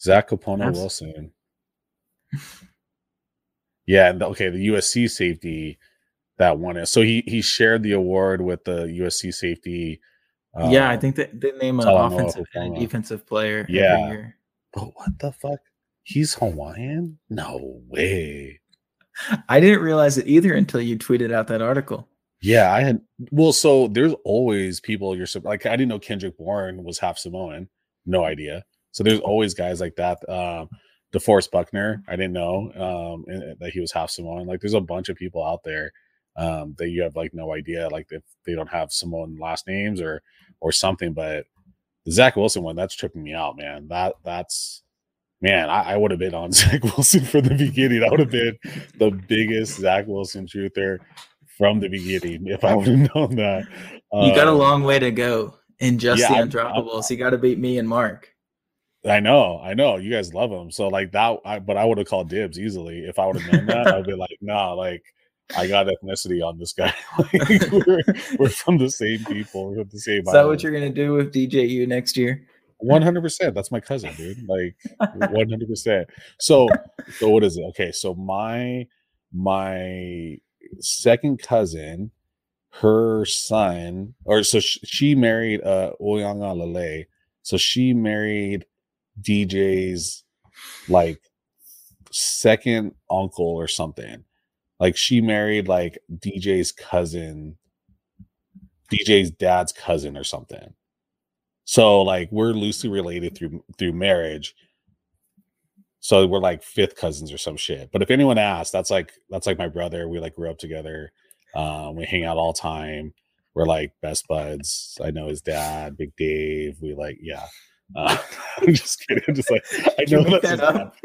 Zach That's- Wilson. yeah, and the- okay, the USC safety that won it. So he he shared the award with the USC safety. yeah, I um, think that they name an offensive and defensive player Yeah. every year. But what the fuck? He's Hawaiian? No way. I didn't realize it either until you tweeted out that article. Yeah, I had well, so there's always people you're like I didn't know Kendrick Bourne was half Samoan. No idea. So there's always guys like that. Um DeForest Buckner, I didn't know um and that he was half Samoan. Like there's a bunch of people out there um that you have like no idea, like if they don't have Samoan last names or or something. But the Zach Wilson one, that's tripping me out, man. That that's man, I, I would have been on Zach Wilson from the beginning. I would have been the biggest Zach Wilson truther from the beginning if I would have known that. You got a Um, long way to go in just yeah, the undroppables. you got to beat me and Mark. I know, I know. You guys love him, so like that. I, but I would have called dibs easily if I would have known that. I'd be like, nah, like I got ethnicity on this guy. like, we're, we're from the same people. We're the same. Is that what you're gonna do with DJU next year? One hundred percent. That's my cousin, dude. Like one hundred percent. So, so what is it? Okay, so my my second cousin, her son, or so sh- she married uh Uiagalelei. So she married DJ's like second uncle or something. Like she married like DJ's cousin, DJ's dad's cousin or something. So like we're loosely related through through marriage. So we're like fifth cousins or some shit. But if anyone asks, that's like that's like my brother. We like grew up together. Um, we hang out all the time. We're like best buds. I know his dad, Big Dave. We like, yeah. Uh, I'm just kidding. I'm just like I know that's his that dad. up?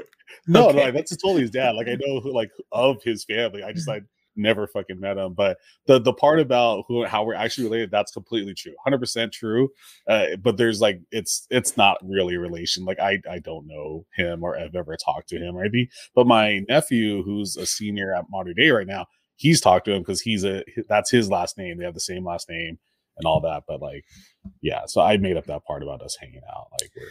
No, Okay. no, that's totally his dad. Like I know who, like of his family. I just like never fucking met him. But the the part about who how we're actually related, that's completely true, hundred percent true. Uh, but there's like it's it's not really a relation. Like I I don't know him or I've ever talked to him or anything. But my nephew, who's a senior at Mater Dei right now, he's talked to him because he's a that's his last name. They have the same last name and all that. But like, yeah. So I made up that part about us hanging out. Like we're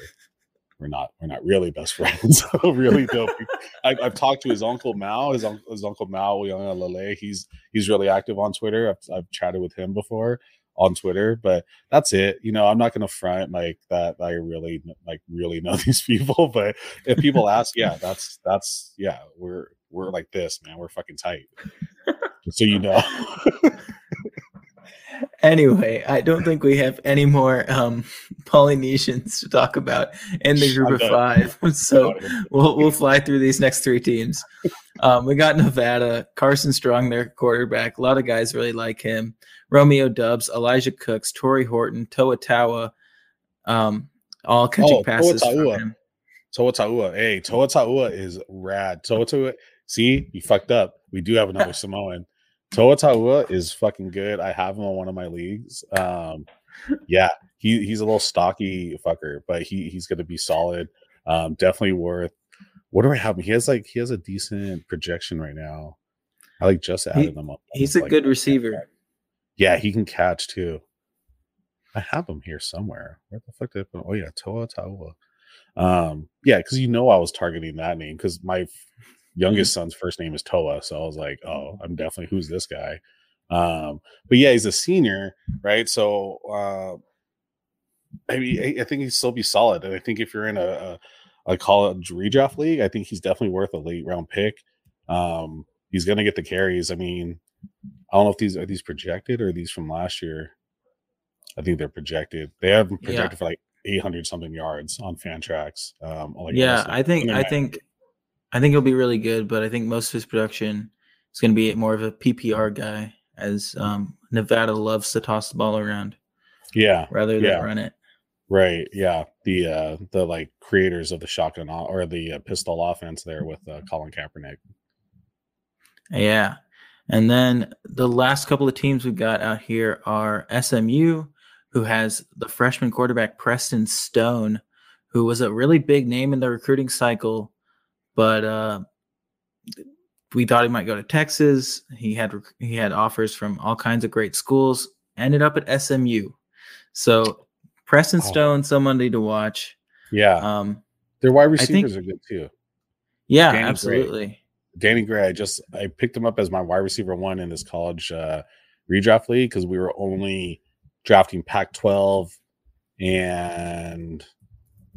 we're not we're not really best friends. so really dope. I, I've talked to his uncle Mao, his, un- his uncle Mao Uiagalelei. He's he's really active on Twitter. I've, I've chatted with him before on Twitter, but that's it. You know, I'm not gonna front like that. I really like really know these people, but if people ask, yeah, that's that's yeah, we're we're like this, man. We're fucking tight. Just so you know. Anyway, I don't think we have any more um, Polynesians to talk about in the group of five. So we'll we'll fly through these next three teams. Um, we got Nevada, Carson Strong, their quarterback. A lot of guys really like him. Romeo Doubs, Elijah Cooks, Tory Horton, Toa Taua, um, all catching Oh, Toa passes from him. Toa Taua. Hey, Toa Taua is rad. Toa Taua. See, you fucked up. We do have another Samoan. Toa Taua is fucking good. I have him on one of my leagues. Um, yeah, he he's a little stocky fucker, but he he's gonna be solid. Um, definitely worth. What do I have? He has like he has a decent projection right now. I like just added him up. He's a Like, good receiver. Yeah, he can catch too. I have him here somewhere. Where the fuck did I put? him? Oh yeah, Toa Taua. Um, yeah, because you know I was targeting that name because my youngest son's first name is Toa, so I was like, oh, I'm definitely who's this guy. Um, but yeah, he's a senior, right? So uh, I mean, I, think he'd still be solid, and I think if you're in a, a a college redraft league, I think he's definitely worth a late round pick. Um, he's gonna get the carries. I mean, I don't know if these are these projected or are these from last year. I think they're projected. They have them Yeah. projected for like 800 something yards on Fantrax. Um, like yeah, I think I think I think he'll be really good, but I think most of his production is going to be more of a PPR guy, as um, Nevada loves to toss the ball around yeah, rather than Yeah. run it. Right. Yeah. The uh the like creators of the shotgun or the uh, pistol offense there with uh, Colin Kaepernick. Yeah. And then the last couple of teams we've got out here are SMU, who has the freshman quarterback Preston Stone, who was a really big name in the recruiting cycle, but uh, we thought he might go to Texas. He had he had offers from all kinds of great schools. Ended up at SMU. So Preston Oh. Stone, somebody to watch. Yeah. Um, Their wide I think- receivers are good too. yeah, Danny Gray. absolutely. Danny Gray, I just I picked him up as my wide receiver one in this college uh redraft league because we were only drafting Pac 12 and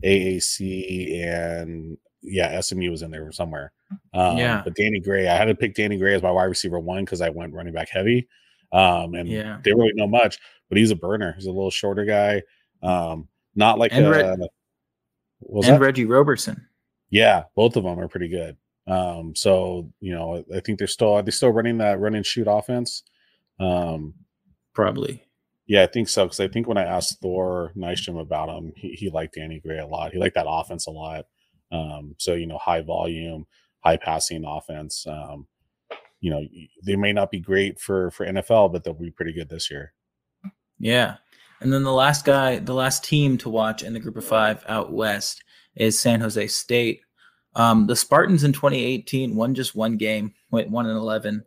AAC and yeah, SMU was in there somewhere. Um, Yeah. but Danny Gray, I had to pick Danny Gray as my wide receiver one because I went running back heavy. Um, and Yeah. they really know much, but he's a burner. He's a little shorter guy. Um, not like And a, what was and? Reggie Roberson. Yeah, both of them are pretty good. Um, so you know, I think they're still they're still running that run and shoot offense. Um, Probably. yeah, I think so because I think when I asked Thor Nystrom about him, he, he liked Danny Gray a lot. He liked that offense a lot. Um, so you know, high volume, high passing offense. Um, you know, they may not be great for for NFL, but they'll be pretty good this year. Yeah. And then the last guy, the last team to watch in the group of five out west is San Jose State. Um, the Spartans in 2018 won just one game, went one and 11.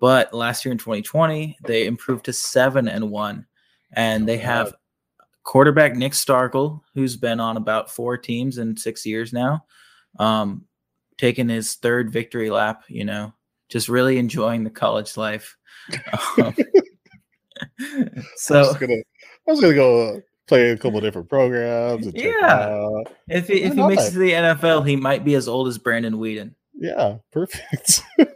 But last year in 2020, they improved to seven and one. And they have quarterback Nick Starkel, who's been on about four teams in six years now, um, taking his third victory lap, you know, just really enjoying the college life. Um, I so was gonna, I was gonna go uh, play a couple different programs. And Yeah. If he, if he makes it to the NFL, he might be as old as Brandon Weeden. Yeah, perfect.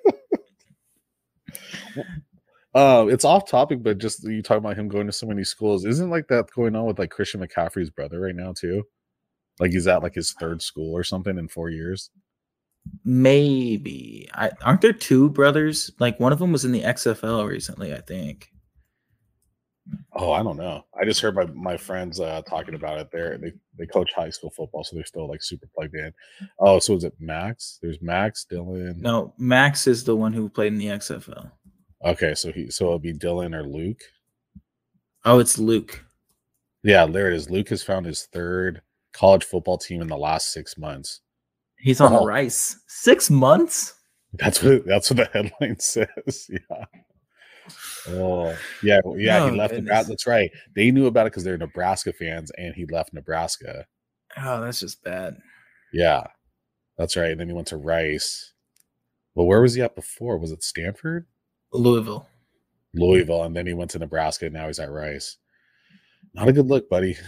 uh, it's off topic, but just you talk about him going to so many schools. Isn't like that going on with like Christian McCaffrey's brother right now too? Like he's at like his third school or something in four years. Maybe. I, aren't there two brothers? Like one of them was in the XFL recently, I think. Oh, I don't know. I just heard my my friends uh talking about it. There, they they coach high school football, so they're still like super plugged in. Oh, so is it Max? There's Max, Dylan. No, Max is the one who played in the XFL. Okay, so he so it'll be Dylan or Luke. Oh, it's Luke. Yeah, there it is. Luke has found his third college football team in the last six months. He's on Oh. Rice. Six months? That's what that's what the headline says. Yeah. Oh, yeah, yeah. Oh, he left goodness. Nebraska. That's right. They knew about it because they're Nebraska fans, and he left Nebraska. Oh, that's just bad. Yeah, that's right. And then he went to Rice. Well, where was he at before? Was it Stanford, Louisville. Louisville, and then he went to Nebraska. And now he's at Rice. Not a good look, buddy.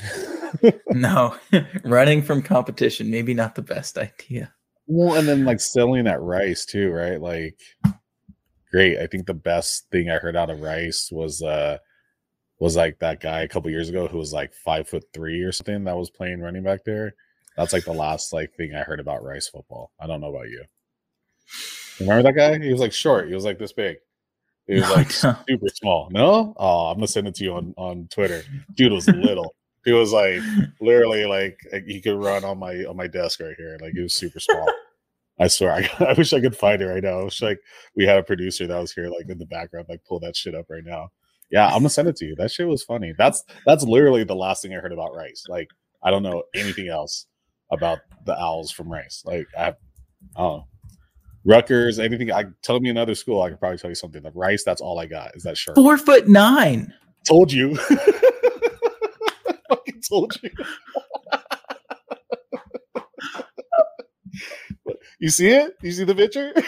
No, running from competition, maybe not the best idea. Well, and then like selling at Rice too, right? Like, great. I think the best thing I heard out of Rice was uh was like that guy a couple years ago who was like five foot three or something that was playing running back there. That's like the last like thing I heard about Rice football. I don't know about you. Remember that guy? He was like short. He was like this big. He was No, like don't. super small. No? Oh, I'm gonna send it to you on on Twitter. Dude was little. He was like literally like he could run on my on my desk right here. Like he was super small. I swear, I, I wish I could find it right now. I wish like we had a producer that was here, like in the background, like pull that shit up right now. Yeah, I'm gonna send it to you. That shit was funny. That's that's literally the last thing I heard about Rice. Like I don't know anything else about the Owls from Rice. Like I, I don't know. Rutgers, anything. I tell me another school. I could probably tell you something. Like Rice, that's all I got. Is that sharp? Four foot nine. Told you. fucking told you. you see it? You see the picture?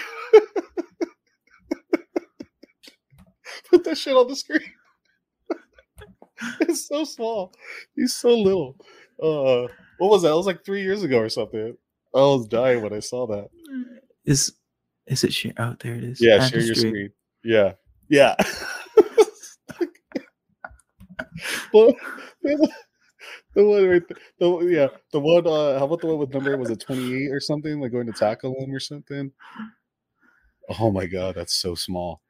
Put that shit on the screen. it's so small. He's so little. Uh, what was that? It was like three years ago or something. I was dying when I saw that. Is is it share? Oh, there it is. Yeah, share your screen. Yeah, yeah. well, the one right there, the yeah, the one. Uh, how about the one with number was it twenty eight or something? Like going to tackle him or something. Oh my god, that's so small.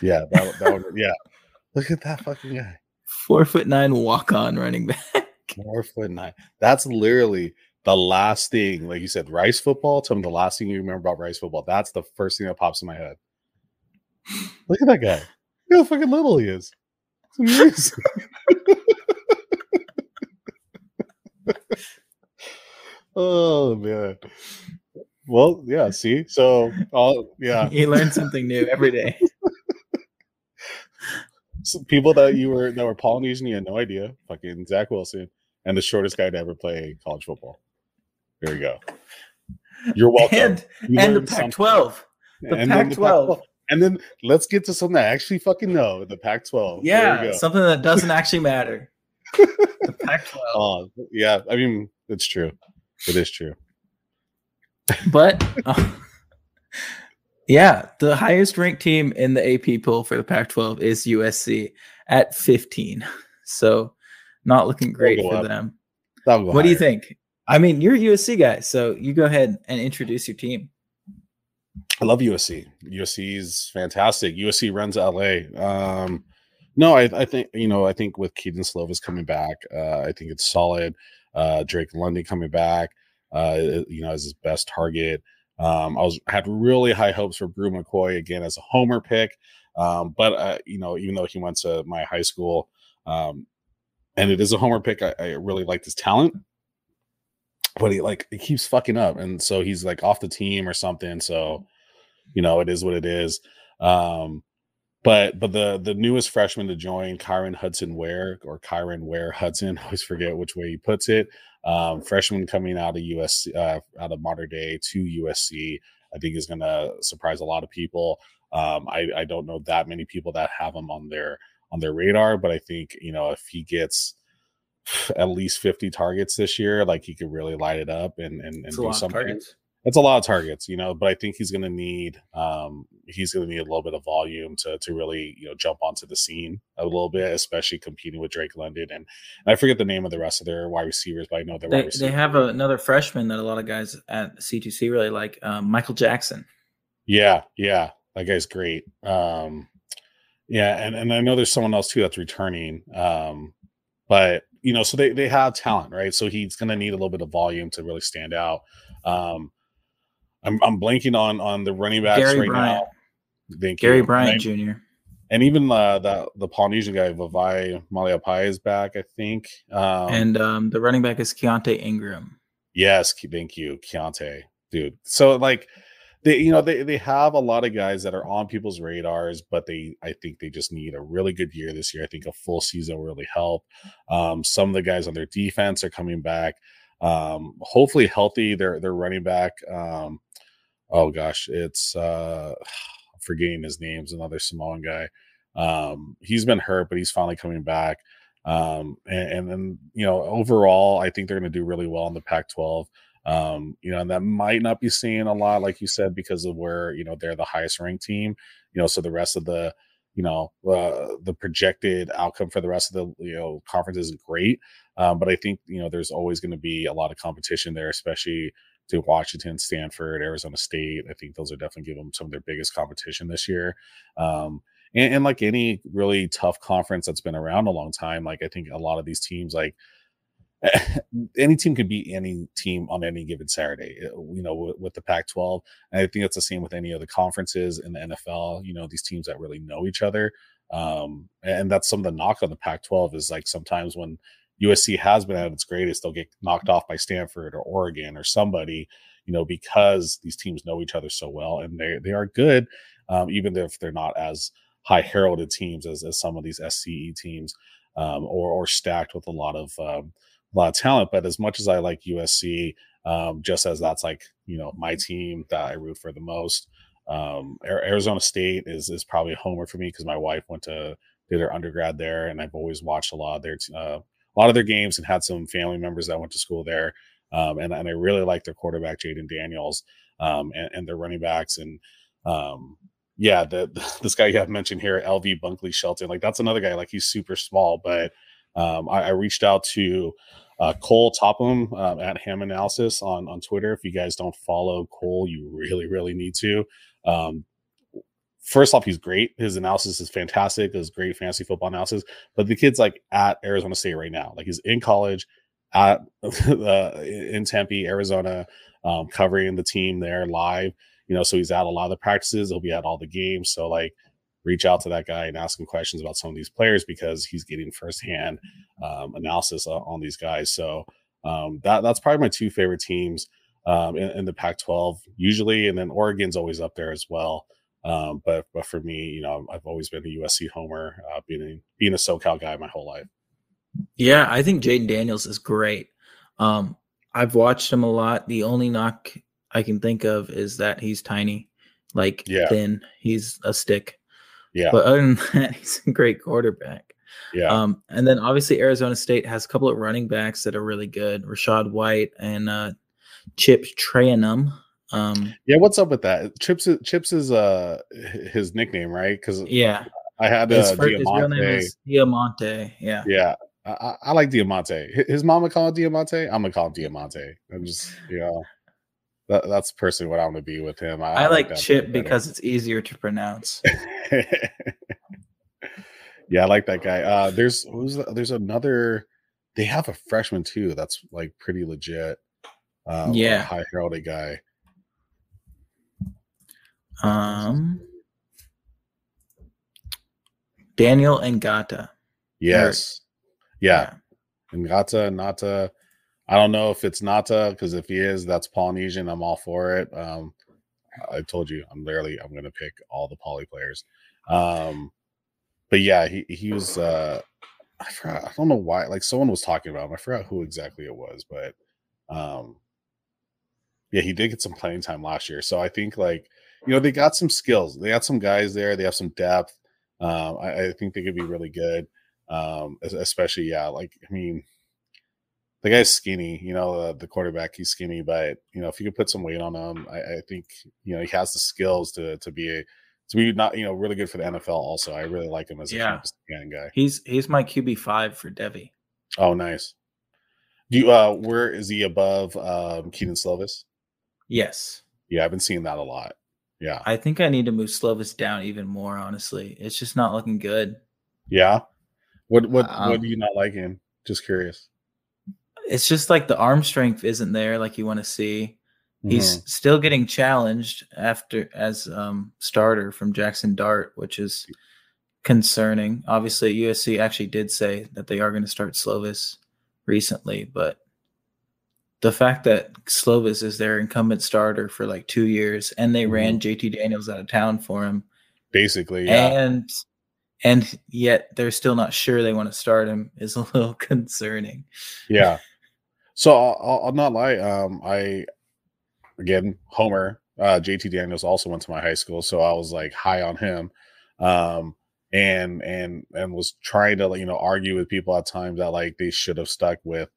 Yeah, that, that one. Yeah, look at that fucking guy. Four foot nine walk on running back. Four foot nine. That's literally the last thing, like you said, Rice football. Tell me the last thing you remember about Rice football. That's the first thing that pops in my head. Look at that guy. Look how fucking little he is. It's amazing. oh man. Well, yeah, see? So all yeah. You learn something new every day. Some people that you were that were Polynesian, you had no idea. Fucking Zach Wilson and the shortest guy to ever play college football. There you go. You're welcome. And, You and the Pac something. 12. The then Pac-12. And then let's get to something I actually fucking know. The Pac-12. Yeah, you go. something that doesn't actually matter. the Pac 12. Oh, yeah. I mean, it's true. It is true. But uh, yeah, the highest ranked team in the AP poll for the Pac 12 is USC at 15. So not looking great for up. them. What do you think? I mean, you're a USC guy, so you go ahead and introduce your team. I love USC. USC is fantastic. USC runs LA. Um, no, I, I think you know. I think with Kedon Slovis coming back, uh, I think it's solid. Uh, Drake London coming back, uh, you know, as his best target. Um, I was had really high hopes for Bru McCoy again as a homer pick, um, but uh, you know, even though he went to my high school, um, and it is a homer pick, I, I really liked his talent. But he like he keeps fucking up, and so he's like off the team or something. So you know it is what it is um but but the the newest freshman to join kyron hudson ware or kyron ware hudson I always forget which way he puts it um freshman coming out of usc uh, out of Mater Dei to usc i think is going to surprise a lot of people um i i don't know that many people that have him on their on their radar but i think you know if he gets at least 50 targets this year like he could really light it up and and, and do something targets. it's a lot of targets, you know, but I think he's going to need um he's going to need a little bit of volume to to really you know jump onto the scene a little bit, especially competing with Drake London and, and I forget the name of the rest of their wide receivers, but I know they're wide They, they have a, another freshman that a lot of guys at C2C really like, um, Michael Jackson. yeah, yeah, that guy's great. Um, yeah, and and I know there's someone else too that's returning. Um, but you know, so they they have talent, right? So he's going to need a little bit of volume to really stand out. Um, I'm I'm blanking on on the running backs Gary right Bryant. now. Thank Gary you. Bryant I- Jr. and even uh, the the Polynesian guy Vavae Malepeai is back, I think. Um, and um, the running back is Keontae Ingram. yes, thank you, Keontae, dude. So like they, you know, they they have a lot of guys that are on people's radars, but they, I think they just need a really good year this year. I think a full season will really help. Um, some of the guys on their defense are coming back, um, hopefully healthy. They're they're running back. Um, oh gosh, it's uh, I'm forgetting his name's another Samoan guy. Um, he's been hurt, but he's finally coming back. Um, and, and then you know, overall, I think they're going to do really well in the Pac-12. Um, you know, and that might not be seen a lot, like you said, because of where you know they're the highest ranked team. You know, so the rest of the you know uh, the projected outcome for the rest of the you know conference isn't great. Um, but I think you know there's always going to be a lot of competition there, especially to Washington, Stanford, Arizona State. I think those are definitely give them some of their biggest competition this year. Um, and, and like any really tough conference that's been around a long time, like I think a lot of these teams, like any team could beat any team on any given Saturday, uh, you know, with, with the Pac 12. And I think that's the same with any other conferences in the NFL, you know, these teams that really know each other. Um, and that's some of the knock on the Pac 12 is like sometimes when USC has been at its greatest, they'll get knocked off by Stanford or Oregon or somebody, you know, because these teams know each other so well and they they are good, um, even if they're not as high heralded teams as, as some of these SEC teams, um, or or stacked with a lot of um, lot of talent. But as much as I like USC, um, just as that's like you know my team that I root for the most, um, Arizona State is is probably a homer for me because my wife went to did her undergrad there, and I've always watched a lot of their uh, a lot of their games and had some family members that went to school there. Um, and, and I really like their quarterback, Jayden Daniels, um, and, and their running backs. And um, yeah, the, the, this guy you have mentioned here, LV Bunkley Shelton, like that's another guy, like he's super small, but um, I, I reached out to uh, Cole Topham um, at Ham Analysis on, on Twitter. If you guys don't follow Cole, you really, really need to. Um, first off, he's great. His analysis is fantastic. His great fantasy football analysis. But the kid's like at Arizona State right now. Like he's in college at uh, in Tempe, Arizona, um, covering the team there live. You know, so he's at a lot of the practices. He'll be at all the games. So like, reach out to that guy and ask him questions about some of these players because he's getting firsthand um, analysis on these guys. So um, that that's probably my two favorite teams um, in, in, the Pac-12 usually, and then Oregon's always up there as well. Um, but but for me, you know, I've always been a USC homer, uh, being a, being a SoCal guy my whole life. Yeah, I think Jayden Daniels is great. Um, I've watched him a lot. The only knock I can think of is that he's tiny, like yeah. thin. He's a stick. Yeah. But other than that, he's a great quarterback. Yeah. Um, and then obviously Arizona State has a couple of running backs that are really good. Rachaad White and uh, Chip Trayanum. Um, yeah, what's up with that? Chips Chips is uh his nickname, right? Because yeah, I had uh, his, first, Diamante. His real name is Diamante. Yeah, yeah. I, I, like Diamante. His mama call him Diamante. I'm gonna call him Diamante. I'm just you know that, that's personally what I'm gonna be with him. I, I like, like Chip because it's easier to pronounce. yeah, I like that guy. Uh, there's who's there's another. They have a freshman too. That's like pretty legit. Uh, yeah, high heralded guy. Um, Daniel Ngata. Yes. yeah. yeah. Ngata, Nata. I don't know if it's Nata because if he is, that's Polynesian. I'm all for it. Um, I told you, I'm literally I'm gonna pick all the poly players. Um, but yeah, he he was. Uh, I forgot. I don't know why. Like someone was talking about him. I forgot who exactly it was, but um, yeah, he did get some playing time last year. So I think like you know they got some skills. They got some guys there. They have some depth. Um, I, I think they could be really good. Um, especially yeah, like I mean the guy's skinny, you know, uh, the quarterback, he's skinny, but you know, if you could put some weight on him, I, I, think, you know, he has the skills to, to be a, to be not, you know, really good for the NFL also. I really like him as a yeah. guy. He's, he's my QB five for Devy. Oh, nice. Do you, uh, where is he above, um, Kedon Slovis? Yes. Yeah. I've been seeing that a lot. Yeah. I think I need to move Slovis down even more, honestly. It's just not looking good. Yeah. What, what, um, what do you not like him? Just curious it's just like the arm strength isn't there like you want to see. Mm-hmm. He's still getting challenged after as um, starter from Jackson Dart, which is concerning. Obviously, USC actually did say that they are going to start Slovis recently, but the fact that Slovis is their incumbent starter for like two years and they mm-hmm. ran JT Daniels out of town for him, basically, yeah. and and yet they're still not sure they want to start him is a little concerning. Yeah. So I'll, I'll not lie. Um, I again Homer uh, JT Daniels also went to my high school, so I was like high on him, um, and and and was trying to you know argue with people at times that like they should have stuck with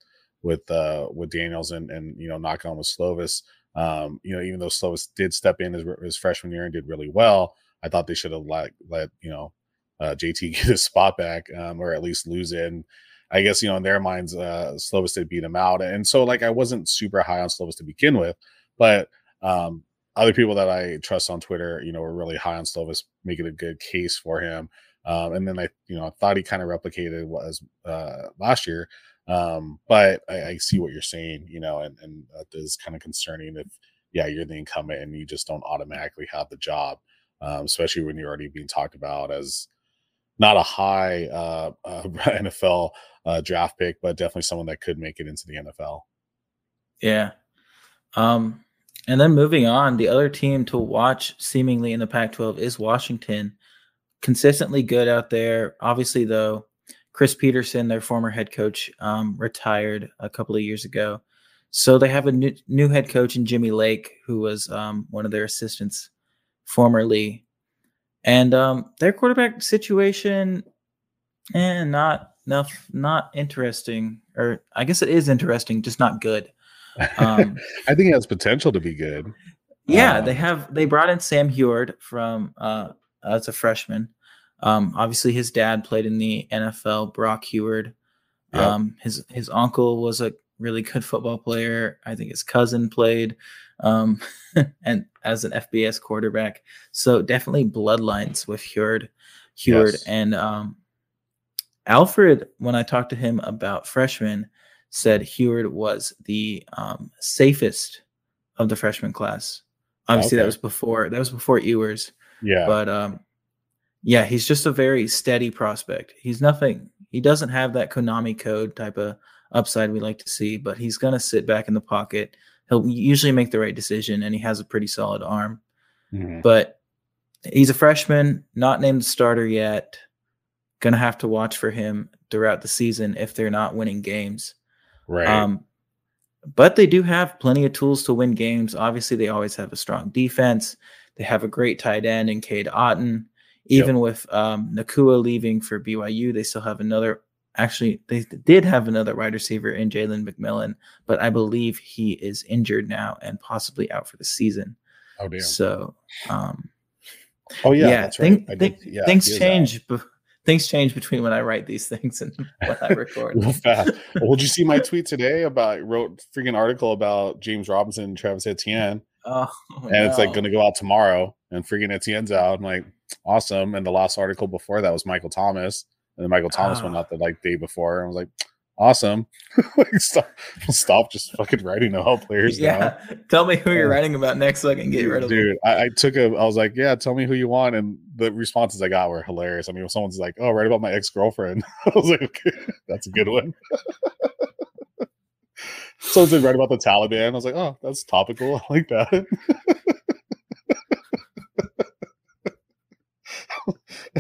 with uh with Daniels and and you know knock on with Slovis. Um, you know, even though Slovis did step in his, his freshman year and did really well, I thought they should have let let you know uh, JT get his spot back, um, or at least lose it. And I guess you know in their minds, uh, Slovis did beat him out, and so like I wasn't super high on Slovis to begin with, but um, other people that I trust on Twitter, you know, were really high on Slovis, making a good case for him. Um, and then I, you know, I thought he kind of replicated what was uh, last year. Um, but I, I, see what you're saying, you know, and, and that is kind of concerning if, yeah, you're the incumbent and you just don't automatically have the job, um, especially when you're already being talked about as not a high uh, uh, NFL uh, draft pick, but definitely someone that could make it into the NFL. Yeah. Um, and then moving on, the other team to watch seemingly in the Pac 12 is Washington. Consistently good out there. Obviously, though, Chris Petersen, their former head coach, um, retired a couple of years ago. So they have a new, new head coach in Jimmy Lake, who was um, one of their assistants formerly. And um, their quarterback situation, and eh, not enough, not interesting. Or I guess it is interesting, just not good. Um, I think it has potential to be good. Yeah, um, they have. They brought in Sam Huard from uh, as a freshman. Um, obviously, his dad played in the NFL. Brock Huard. Yep. Um, his his uncle was a really good football player. I think his cousin played um, and as an FBS quarterback. So definitely bloodlines with Huard, Huard yes. and um, Alfred. When I talked to him about freshmen, said Huard was the um, safest of the freshman class. Obviously, okay. that was before that was before Ewers. Yeah, but um, yeah, he's just a very steady prospect. He's nothing. He doesn't have that Konami code type of upside we like to see, but he's gonna sit back in the pocket. He'll usually make the right decision, and he has a pretty solid arm. Mm-hmm. But he's a freshman, not named starter yet. Gonna have to watch for him throughout the season if they're not winning games. Right. Um, but they do have plenty of tools to win games. Obviously, they always have a strong defense. They have a great tight end in Cade Otton. Even yep. with um, Nacua leaving for BYU, they still have another. Actually, they did have another wide receiver in Jalen McMillan, but I believe he is injured now and possibly out for the season. Oh damn! So, um, oh yeah, yeah, thing, right. th- yeah things change things change between when I write these things and when I record. Real fast. Well, did you see my tweet today about wrote freaking article about James Robinson and Travis Etienne? Oh, and no. it's like going to go out tomorrow, and freaking Etienne's out. I'm like, awesome. And the last article before that was Michael Thomas, and then Michael Thomas went ah. out the like day before, and I was like, awesome. like stop, stop just fucking writing about players. Yeah. Now. Tell me who you're writing about next so I can get rid of Dude, I, I, took a I was like, yeah, tell me who you want. And the responses I got were hilarious. I mean, when someone's like, oh, write about my ex-girlfriend. I was like, okay, that's a good one. Someone said write about the Taliban. I was like, oh, that's topical. I like that.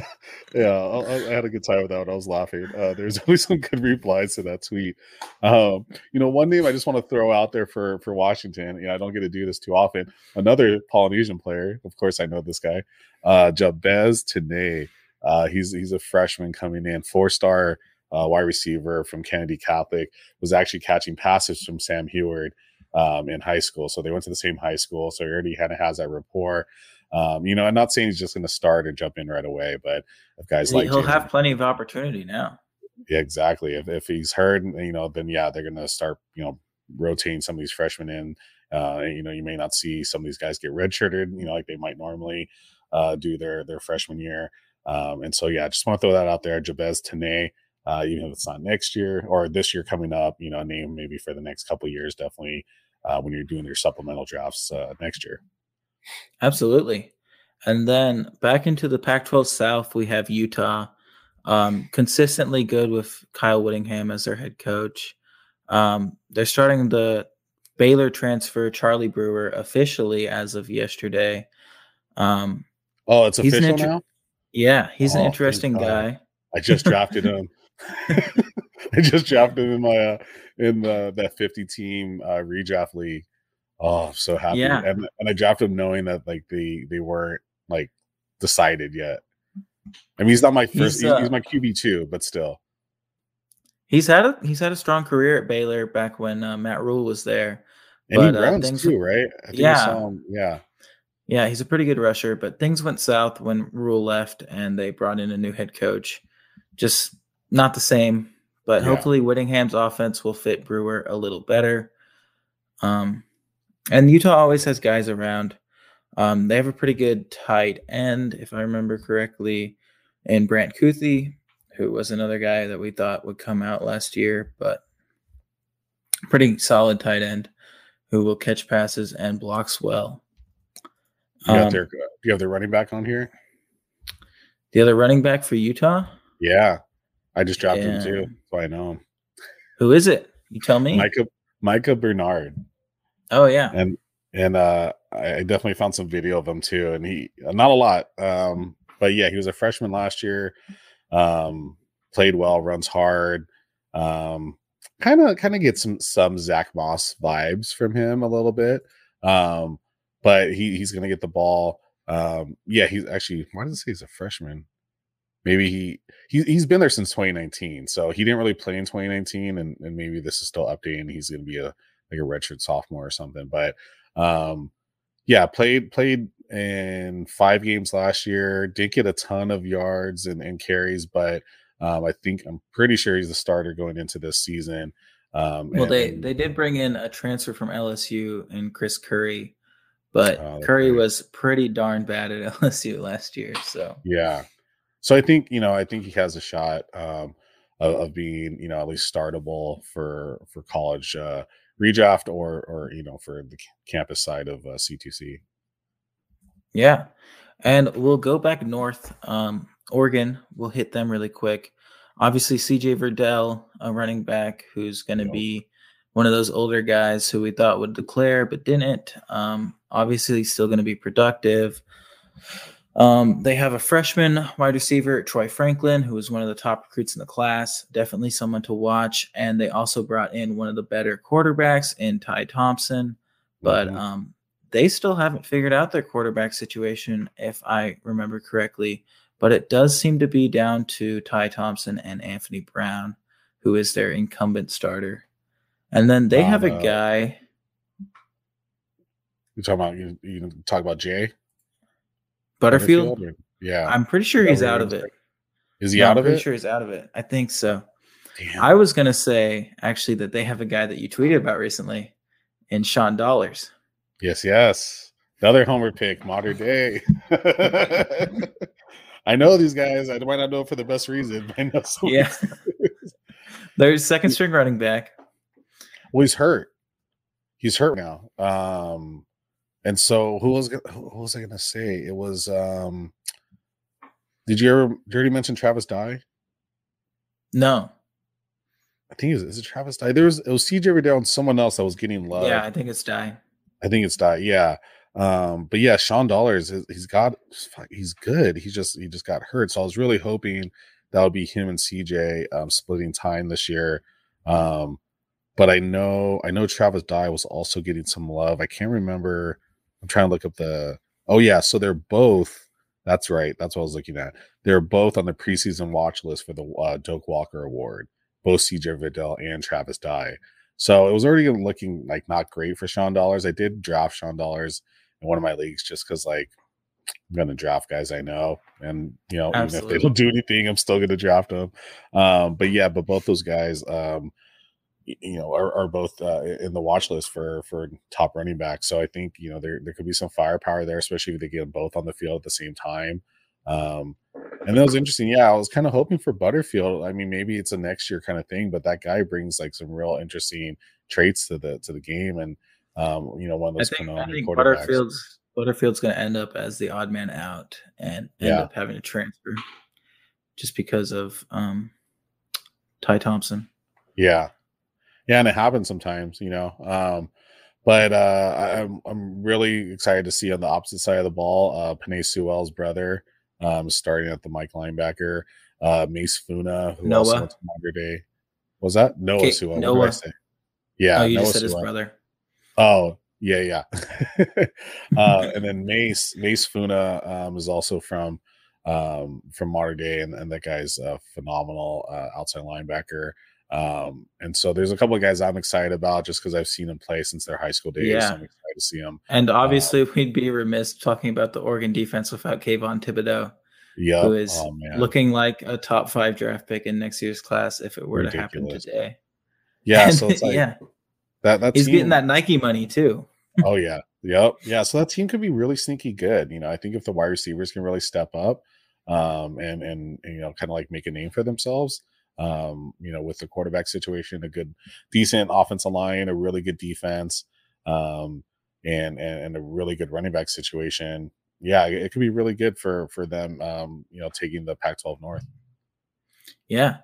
yeah, I, I, had a good time with that. One. I was laughing. Uh, there's always some good replies to that tweet. Um, you know, one name I just want to throw out there for for Washington. You know, I don't get to do this too often. Another Polynesian player, of course, I know this guy, uh, Jabez Tinae. Uh, he's he's a freshman coming in, four star uh, wide receiver from Kennedy Catholic. Was actually catching passes from Sam Huard um, in high school, so they went to the same high school. So he already kind of has that rapport. Um, you know, I'm not saying he's just going to start and jump in right away, but if guys like he'll James, have plenty of opportunity now. Yeah, exactly. If if he's hurt, you know, then yeah, they're going to start, you know, rotating some of these freshmen in. Uh, you know, you may not see some of these guys get redshirted, you know, like they might normally uh, do their their freshman year. Um, and so yeah, I just want to throw that out there. Jabez Tinae, uh, even if it's not next year or this year coming up, you know, name maybe for the next couple years, definitely uh, when you're doing your supplemental drafts uh, next year. Absolutely. And then back into the Pac 12 South, we have Utah. Um, consistently good with Kyle Whittingham as their head coach. Um, they're starting the Baylor transfer Charlie Brewer officially as of yesterday. Um, oh, it's official inter- now. Yeah, he's oh, an interesting guy. I just drafted him. I just drafted him in my uh, in the, that fifty team uh, redraft league. Oh, I'm so happy. Yeah. And and I drafted him knowing that like they they weren't like decided yet. I mean, he's not my first. He's, uh, he's my QB two, but still. He's had a he's had a strong career at Baylor back when uh, Matt Rhule was there. And but, he uh, runs uh, too, right? yeah, yeah, yeah. He's a pretty good rusher, but things went south when Rhule left, and they brought in a new head coach. Just not the same, but yeah. hopefully Whittingham's offense will fit Brewer a little better. Um, and Utah always has guys around. Um, they have a pretty good tight end, if I remember correctly, and Brant Kuithe, who was another guy that we thought would come out last year, but pretty solid tight end who will catch passes and blocks well. You um, their, do you have the running back on here? The other running back for Utah? Yeah. I just dropped yeah. him too, so I know him. Who is it? You tell me. Micah Micah Bernard. Oh yeah. And and uh I definitely found some video of him too, and he not a lot, um, but yeah, he was a freshman last year. Um, played well, runs hard. Um, kind of kind of get some some Zach Moss vibes from him a little bit. Um, but he he's gonna get the ball. Um, yeah, he's actually why does it say he's a freshman? Maybe he, he he's been there since 2019, so he didn't really play in 2019, and, and maybe this is still updating. He's gonna be a like a redshirt sophomore or something. But um, yeah, played played in five games last year. Did get a ton of yards and, and carries, but um, I think I'm pretty sure he's the starter going into this season. Um, Well, and- they they did bring in a transfer from LSU and Chris Curry, but that's Curry was pretty darn bad at LSU last year. So Yeah. So I think, you know, I think he has a shot um, of, of being, you know, at least startable for for college uh, redraft or or you know for the campus side of uh, C2C. yeah, and we'll go back north. Um, Oregon, we'll hit them really quick. Obviously, CJ Verdell, a running back who's going to Yep. be one of those older guys who we thought would declare but didn't. Um, obviously, still going to be productive. Um, they have a freshman wide receiver, Troy Franklin, who was one of the top recruits in the class. Definitely someone to watch. And they also brought in one of the better quarterbacks in Ty Thompson. But Mhm. um, they still haven't figured out their quarterback situation, if I remember correctly. But it does seem to be down to Ty Thompson and Anthony Brown, who is their incumbent starter. And then they have a Uh, guy. you talking about you, you talk about Jay Butterfield. or- Yeah. I'm pretty sure he's out of it. Is he No, out I'm of pretty it? sure he's out of it. I think so. Damn. I was gonna say actually that they have a guy that you tweeted about recently, in Sean Dollars. Yes, yes. Another homer pick, Mater Dei. I know these guys. I might not know for the best reason. but I know some- Yeah, there's second string running back. Well, he's hurt. He's hurt now. Um, and so who was who was I gonna say? It was um. Did you ever? Did you already mention Travis Dye? No, I think it was, is it Travis Dye? There was it was CJ Riddell and someone else that was getting love. yeah, I think it's Die. I think it's Dye. Yeah. Um, but yeah, Sean Dollars, he's got he's good. He just he just got hurt. So I was really hoping that would be him and CJ um, splitting time this year. Um, but I know I know Travis Dye was also getting some love. I can't remember. I'm trying to look up the. Oh yeah, so they're both. That's right. That's what I was looking at. They're both on the preseason watch list for the uh, Doak Walker Award. Both CJ Vidal and Travis Dye. So it was already looking like not great for Sean Dollars. I did draft Sean Dollars in one of my leagues just because like I'm gonna draft guys I know, and you know even if they don't do anything, I'm still gonna draft them. Um, but yeah, but both those guys, um, you know, are, are both uh, in the watch list for for top running back. So I think you know there there could be some firepower there, especially if they get them both on the field at the same time. Um, and that was interesting. Yeah, I was kind of hoping for Butterfield. I mean, maybe it's a next year kind of thing, but that guy brings like some real interesting traits to the to the game, and um, you know, one of I those think, I think. Butterfield's Butterfield's going to end up as the odd man out and end Yeah. up having to transfer just because of um, Ty Thompson. Yeah. Yeah, and it happens sometimes, you know. Um, but uh I, I'm I'm really excited to see on the opposite side of the ball, uh Penei Sewell's brother, um, starting at the Mike linebacker, uh Mase Funa, who also Noah. went to Mater Dei. Was that Noah Okay, Sewell? What did I Noah. say? Yeah, oh, you Noah just said his brother. Oh, yeah, yeah. uh, and then Mase Mase Funa um, is also from um, from Mater Dei, and, and that guy's a phenomenal uh, outside linebacker. Um, and so there's a couple of guys I'm excited about just because I've seen them play since their high school days. Yeah. So I'm excited to see them. And obviously, we'd be remiss talking about the Oregon defense without Kayvon Thibodeaux, Yeah, who is oh, looking like a top five draft pick in next year's class if it were to happen today. yeah. And, So it's like yeah, that. That he's team- getting that Nike money too. oh yeah yep yeah so that team could be really sneaky good you know i think if the wide receivers can really step up um and and, and, you know kind of like make a name for themselves um you know with the quarterback situation a good decent offensive line a really good defense um and and, and a really good running back situation yeah it, it could be really good for for them um you know taking the pac 12 north Yeah.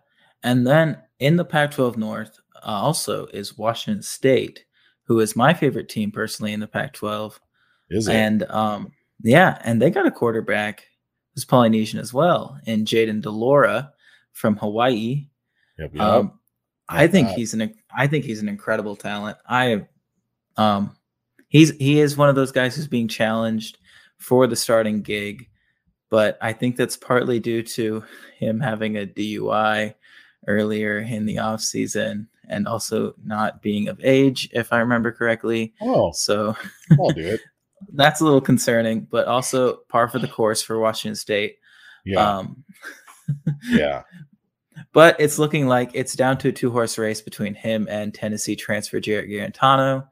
And then in the Pac 12 North uh, also is Washington State, who is my favorite team personally in the Pac 12. is it And um, yeah, and they got a quarterback who's Polynesian as well, in Jayden de Laura from Hawaii. yep, yep. Um, I think he's an I think he's an incredible talent. I um he's he is one of those guys who's being challenged for the starting gig, but I think that's partly due to him having a DUI earlier in the off season and also not being of age, if I remember correctly. oh So i'll do it that's a little concerning, but also par for the course for Washington State. yeah Um, yeah but it's looking like it's down to a two horse race between him and Tennessee transfer Jarrett Guarantano.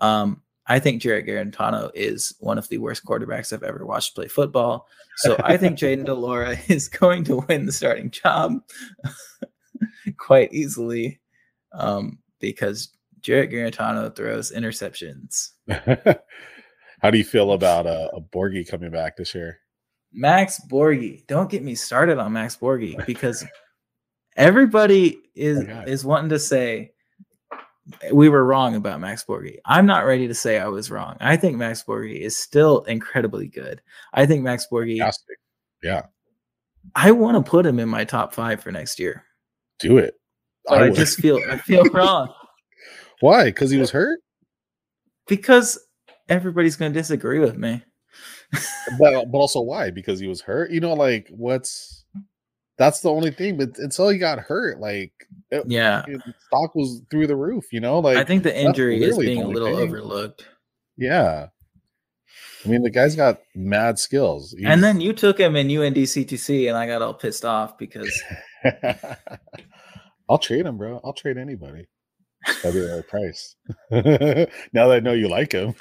Um, I think Jarrett Guarantano is one of the worst quarterbacks I've ever watched play football. So I think Jayden de Laura is going to win the starting job quite easily um, because Jarrett Guarantano throws interceptions. How do you feel about uh, a Borghi coming back this year? Max Borghi. Don't get me started on Max Borghi because everybody is Oh is wanting to say we were wrong about Max Borghi. I'm not ready to say I was wrong. I think Max Borghi is still incredibly good. I think Max Borghi. Fantastic. Yeah, I want to put him in my top five for next year. do it. But I, would. just feel I feel wrong why? Because he was hurt. because everybody's going to disagree with me. But but also why? Because he was hurt. You know, like what's that's the only thing. But until he got hurt, like it- Yeah, stock was through the roof. You know, like I think the injury is being a little thing. overlooked. yeah. I mean, the guy's got mad skills. And then you took him in UND CTC, and I got all pissed off because I'll trade him, bro. I'll trade anybody. That'd be the right price. now that I know you like him.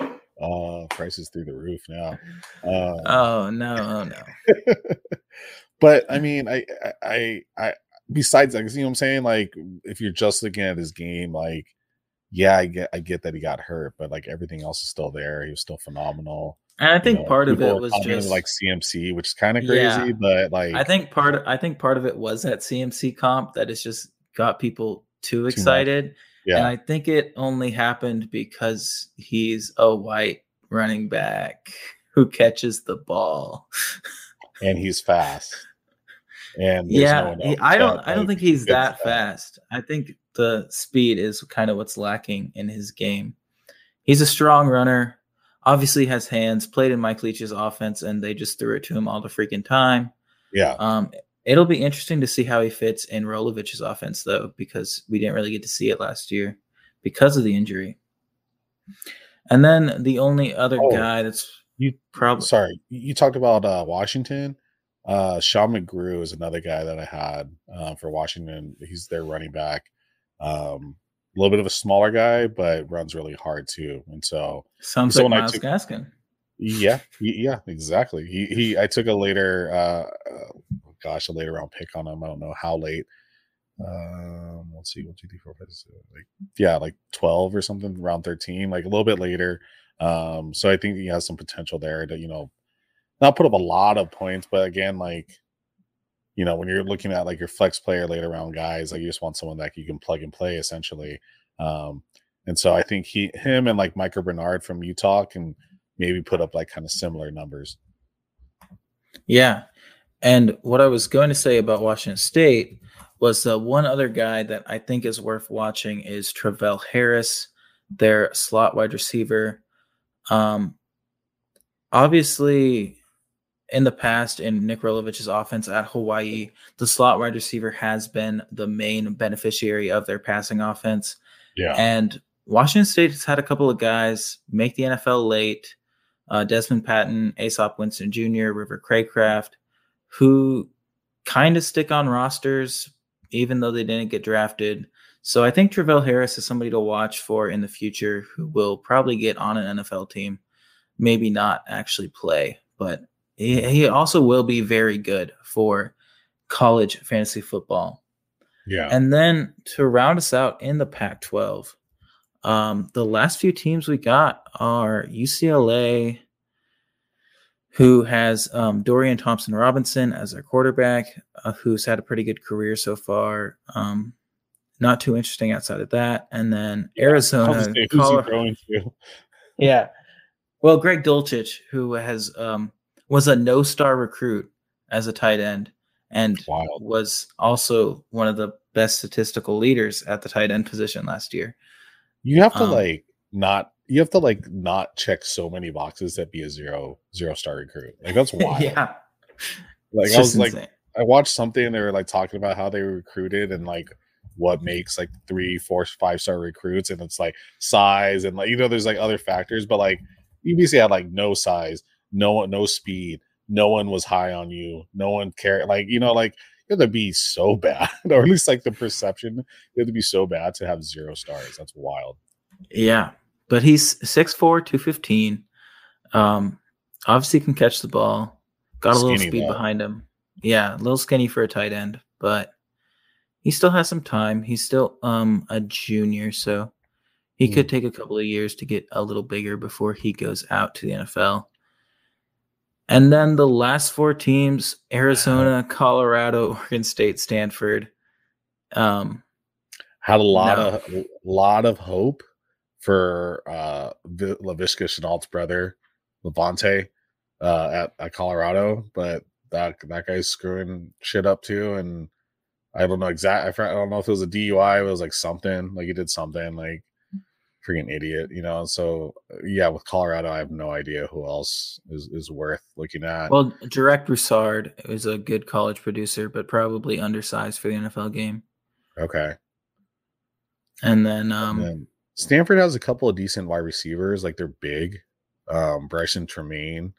uh price is through the roof now. Uh, oh no, oh no. but I mean, I, I, I, I besides that, you know what I'm saying? Like, if you're just looking at his game, like, yeah, I get, I get that he got hurt, but like everything else is still there. He was still phenomenal. And I You think know, part of it was just like CMC, which is kind of crazy, Yeah. but like, I think part of I think part of it was that CMC comp that has just got people too excited. Yeah, And I think it only happened because he's a white running back who catches the ball. and he's fast. And there's no yeah, he- I don't I don't think he's that fast. I think the speed is kind of what's lacking in his game. He's a strong runner. Obviously has hands, played in Mike Leach's offense, and they just threw it to him all the freaking time. Yeah, Um, it'll be interesting to see how he fits in Rolovich's offense, though, because we didn't really get to see it last year because of the injury. And then the only other Oh, guy that's you- probably sorry, you talked about uh, Washington. Uh, Sean McGrew is another guy that I had uh, for Washington. He's their running back. Um, a little bit of a smaller guy, but runs really hard too. And so, sounds like Myles took- Gaskin. yeah, yeah, exactly. He he. I took a later, uh, uh, gosh, a later round pick on him. I don't know how late. Um, let's see, one, two, three, four, five, six, seven, like yeah, like twelve or something, around thirteen, like a little bit later. Um, so I think he has some potential there to you know, not put up a lot of points, but again, like you know, when you're looking at like your flex player later round guys, like you just want someone that you can plug and play essentially. Um, and so I think he, him, and like Michael Bernard from Utah can maybe put up like kind of similar numbers. Yeah. And what I was going to say about Washington State was the one other guy that I think is worth watching is Travell Harris, their slot wide receiver. Um, obviously, in the past, in Nick Rolovich's offense at Hawaii, the slot wide receiver has been the main beneficiary of their passing offense. Yeah. And Washington State has had a couple of guys make the NFL late. Uh, Dezmon Patmon, Easop Winston Jr., River Cracraft, who kind of stick on rosters even though they didn't get drafted. So I think Travell Harris is somebody to watch for in the future who will probably get on an NFL team, maybe not actually play, but he, also will be very good for college fantasy football. yeah. And then to round us out in the Pac 12, um, the last few teams we got are UCLA, who has um, Dorian Thompson Robinson as their quarterback, uh, who's had a pretty good career so far. Um, not too interesting outside of that. And then was Arizona. gonna who's he Colo- throwing to? yeah. Well, Greg Dulcich, who has um, was a no star recruit as a tight end and Wild. was also one of the best statistical leaders at the tight end position last year. You have to Um, like not. You have to like not check so many boxes that be a zero zero star recruit. Like that's wild. yeah. Like It's I was like, insane. I watched something and they were like talking about how they recruited and like what makes like three, four, five star recruits, and it's like size and like you know, there's like other factors, but like UBC had like no size, no no speed, no one was high on you, no one cared. Like you know, like you have to be so bad, or at least like the perception, you have to be so bad to have zero stars. That's wild. Yeah, but he's 6'4", 215. Um, obviously can catch the ball. Got a little speed though. behind him. Yeah, a little skinny for a tight end, but he still has some time. He's still um a junior, so he mm. could take a couple of years to get a little bigger before he goes out to the NFL. And then the last four teams Arizona, Colorado, Oregon State, Stanford. Um, had a lot no. of lot of hope for uh Laviska Shenault's brother, La'Vontae, uh, at, at Colorado, but that that guy's screwing shit up too. And I don't know exactly. I don't know if it was a DUI. It was like something like he did something like freaking idiot, you know. So yeah, with Colorado, I have no idea who else is is worth looking at. Well, Jarek Broussard is a good college producer, but probably undersized for the NFL game. Okay. And then, um, and then Stanford has a couple of decent wide receivers, like they're big. Um, Brycen Tremayne,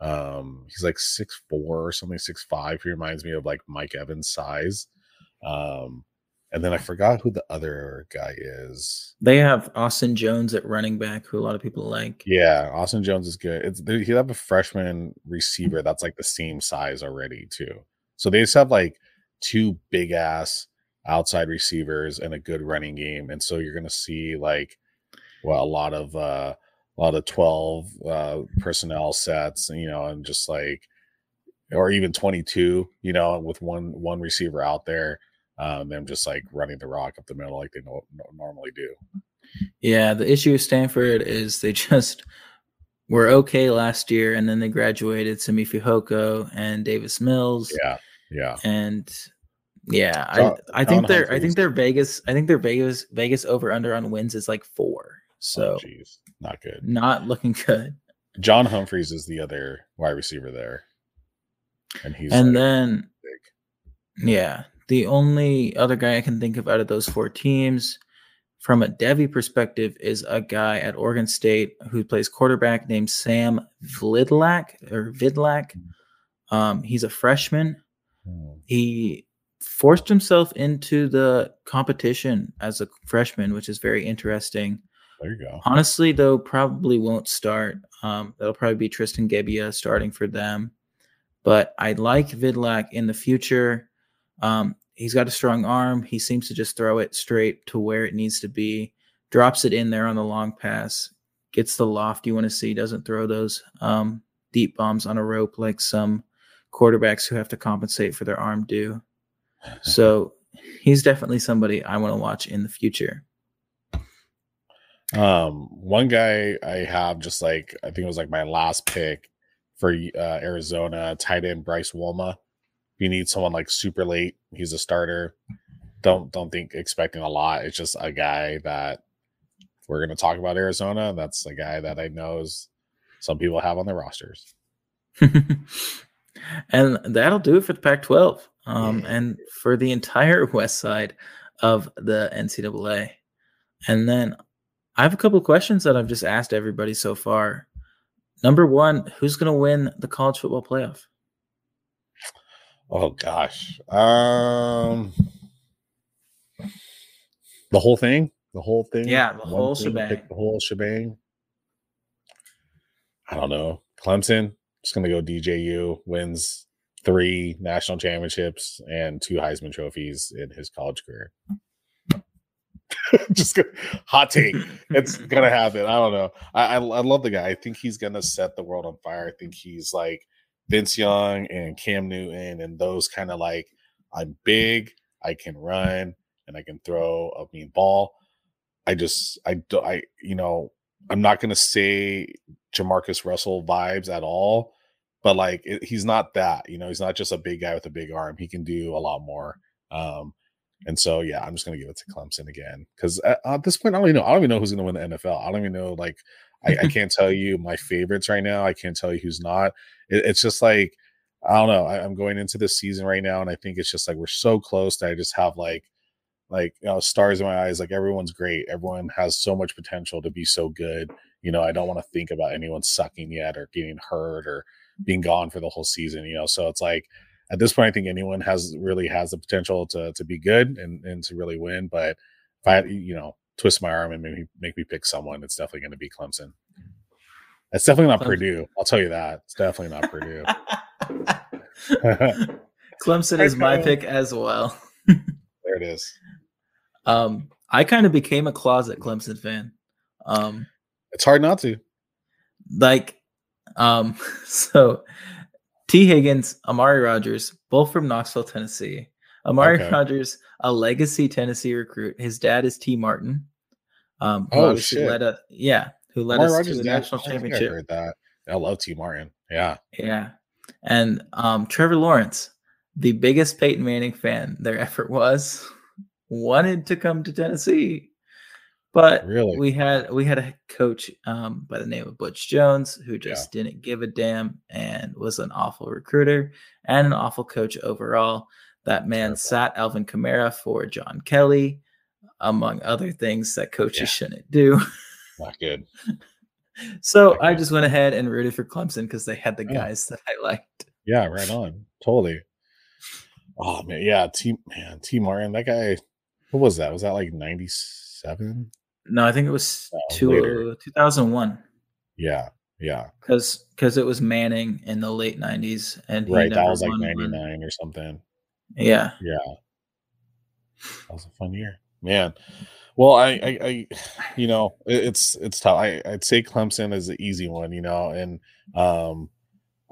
um, he's like six four or something, six five. He reminds me of like Mike Evans size. Um, and then I forgot who the other guy is. They have Austin Jones at running back, who a lot of people like. Yeah, Austin Jones is good. It's they have a freshman receiver that's like the same size already too. So they just have like two big ass outside receivers and a good running game, and so you're gonna see like well a lot of uh a lot of 12 uh personnel sets, you know, and just like or even 22, you know, with one one receiver out there um, them just like running the rock up the middle like they no, no, normally do. Yeah, the issue with Stanford is they just were okay last year, and then they graduated Simi Fehoko and Davis Mills. Yeah, yeah, and yeah, John, I I think they're I think they're Vegas. I think their Vegas Vegas over under on wins is like four. So, oh, not good. Not looking good. John Humphreys is the other wide receiver there, and he's and like then big. yeah, the only other guy I can think of out of those four teams from a Devy perspective is a guy at Oregon State who plays quarterback named Sam Vidlak or Vidlak. Um, he's a freshman. Hmm. He forced himself into the competition as a freshman, which is very interesting. There you go. Honestly, though, probably won't start. Um, that'll probably be Tristan Gebbia starting for them. But I like Vidlak in the future. Um, he's got a strong arm. He seems to just throw it straight to where it needs to be, drops it in there on the long pass, gets the loft you want to see, doesn't throw those um, deep bombs on a rope like some quarterbacks who have to compensate for their arm do. So he's definitely somebody I want to watch in the future. Um, one guy I have just like I think it was like my last pick for uh, Arizona tight end Bryce Wolma you need someone like super late, he's a starter. Don't don't think expecting a lot. It's just a guy that we're going to talk about Arizona. That's a guy that I know is some people have on their rosters. and that'll do it for the Pac-12 um, yeah. and for the entire west side of the NCAA. And then I have a couple of questions that I've just asked everybody so far. Number one, who's going to win the college football playoff? Oh gosh. Um the whole thing? The whole thing? Yeah, the whole shebang. The whole shebang. I don't know. Clemson, just gonna go DJU, wins three national championships and two Heisman trophies in his college career. just gonna, hot take. It's gonna happen. I don't know. I, I I love the guy. I think he's gonna set the world on fire. I think he's like Vince Young and Cam Newton and those kind of like I'm big, I can run, and I can throw a mean ball. I just I do I you know I'm not gonna say Jamarcus Russell vibes at all, but like it, he's not that. You know, he's not just a big guy with a big arm. He can do a lot more. Um, and so yeah, I'm just gonna give it to Clemson again because at, at, this point I don't even know. I don't even know who's gonna win the NFL. I don't even know like I, I can't tell you my favorites right now. I can't tell you who's not. It, it's just like I don't know. I, am going into this season right now, and I think it's just like we're so close that I just have like like you know stars in my eyes. Like everyone's great. Everyone has so much potential to be so good. You know, I don't want to think about anyone sucking yet or getting hurt or being gone for the whole season. You know, so it's like at this point, I think anyone has really has the potential to to be good and and to really win. But if I you know twist my arm and maybe make me pick someone, it's definitely going to be Clemson. It's definitely not Clemson. Purdue. I'll tell you that. It's definitely not Purdue. Clemson is my pick as well. there it is. Um, I kind of became a closet Clemson fan. Um, it's hard not to. Like, um, so Tee Higgins, Amari Rodgers, both from Knoxville, Tennessee. Amari okay. Rodgers, a legacy Tennessee recruit. His dad is Tee Martin. Um, oh shit! Led a, yeah, who led Amari us Rodgers to the national championship. I heard that. I love Tee Martin. Yeah, yeah, and um, Trevor Lawrence, the biggest Peyton Manning fan there ever was, wanted to come to Tennessee. But really? we had we had a coach um, by the name of Butch Jones who just yeah. didn't give a damn and was an awful recruiter and an awful coach overall. That man Terrible. sat Alvin Kamara for John Kelly, among other things that coaches yeah. shouldn't do. Not good. so Not I just went ahead and rooted for Clemson because they had the guys that I liked. Yeah, right on. Totally. Oh man, yeah, T man, Tee Martin, that guy. What was that? Was that like ninety seven? No, I think it was oh, two, 2001. Yeah, yeah. Because because it was Manning in the late nineties, and right, that was like ninety nine or something. Yeah, yeah. That was a fun year, man. Well, I, I, I you know, it's it's tough. I, I'd say Clemson is the easy one, you know, and um,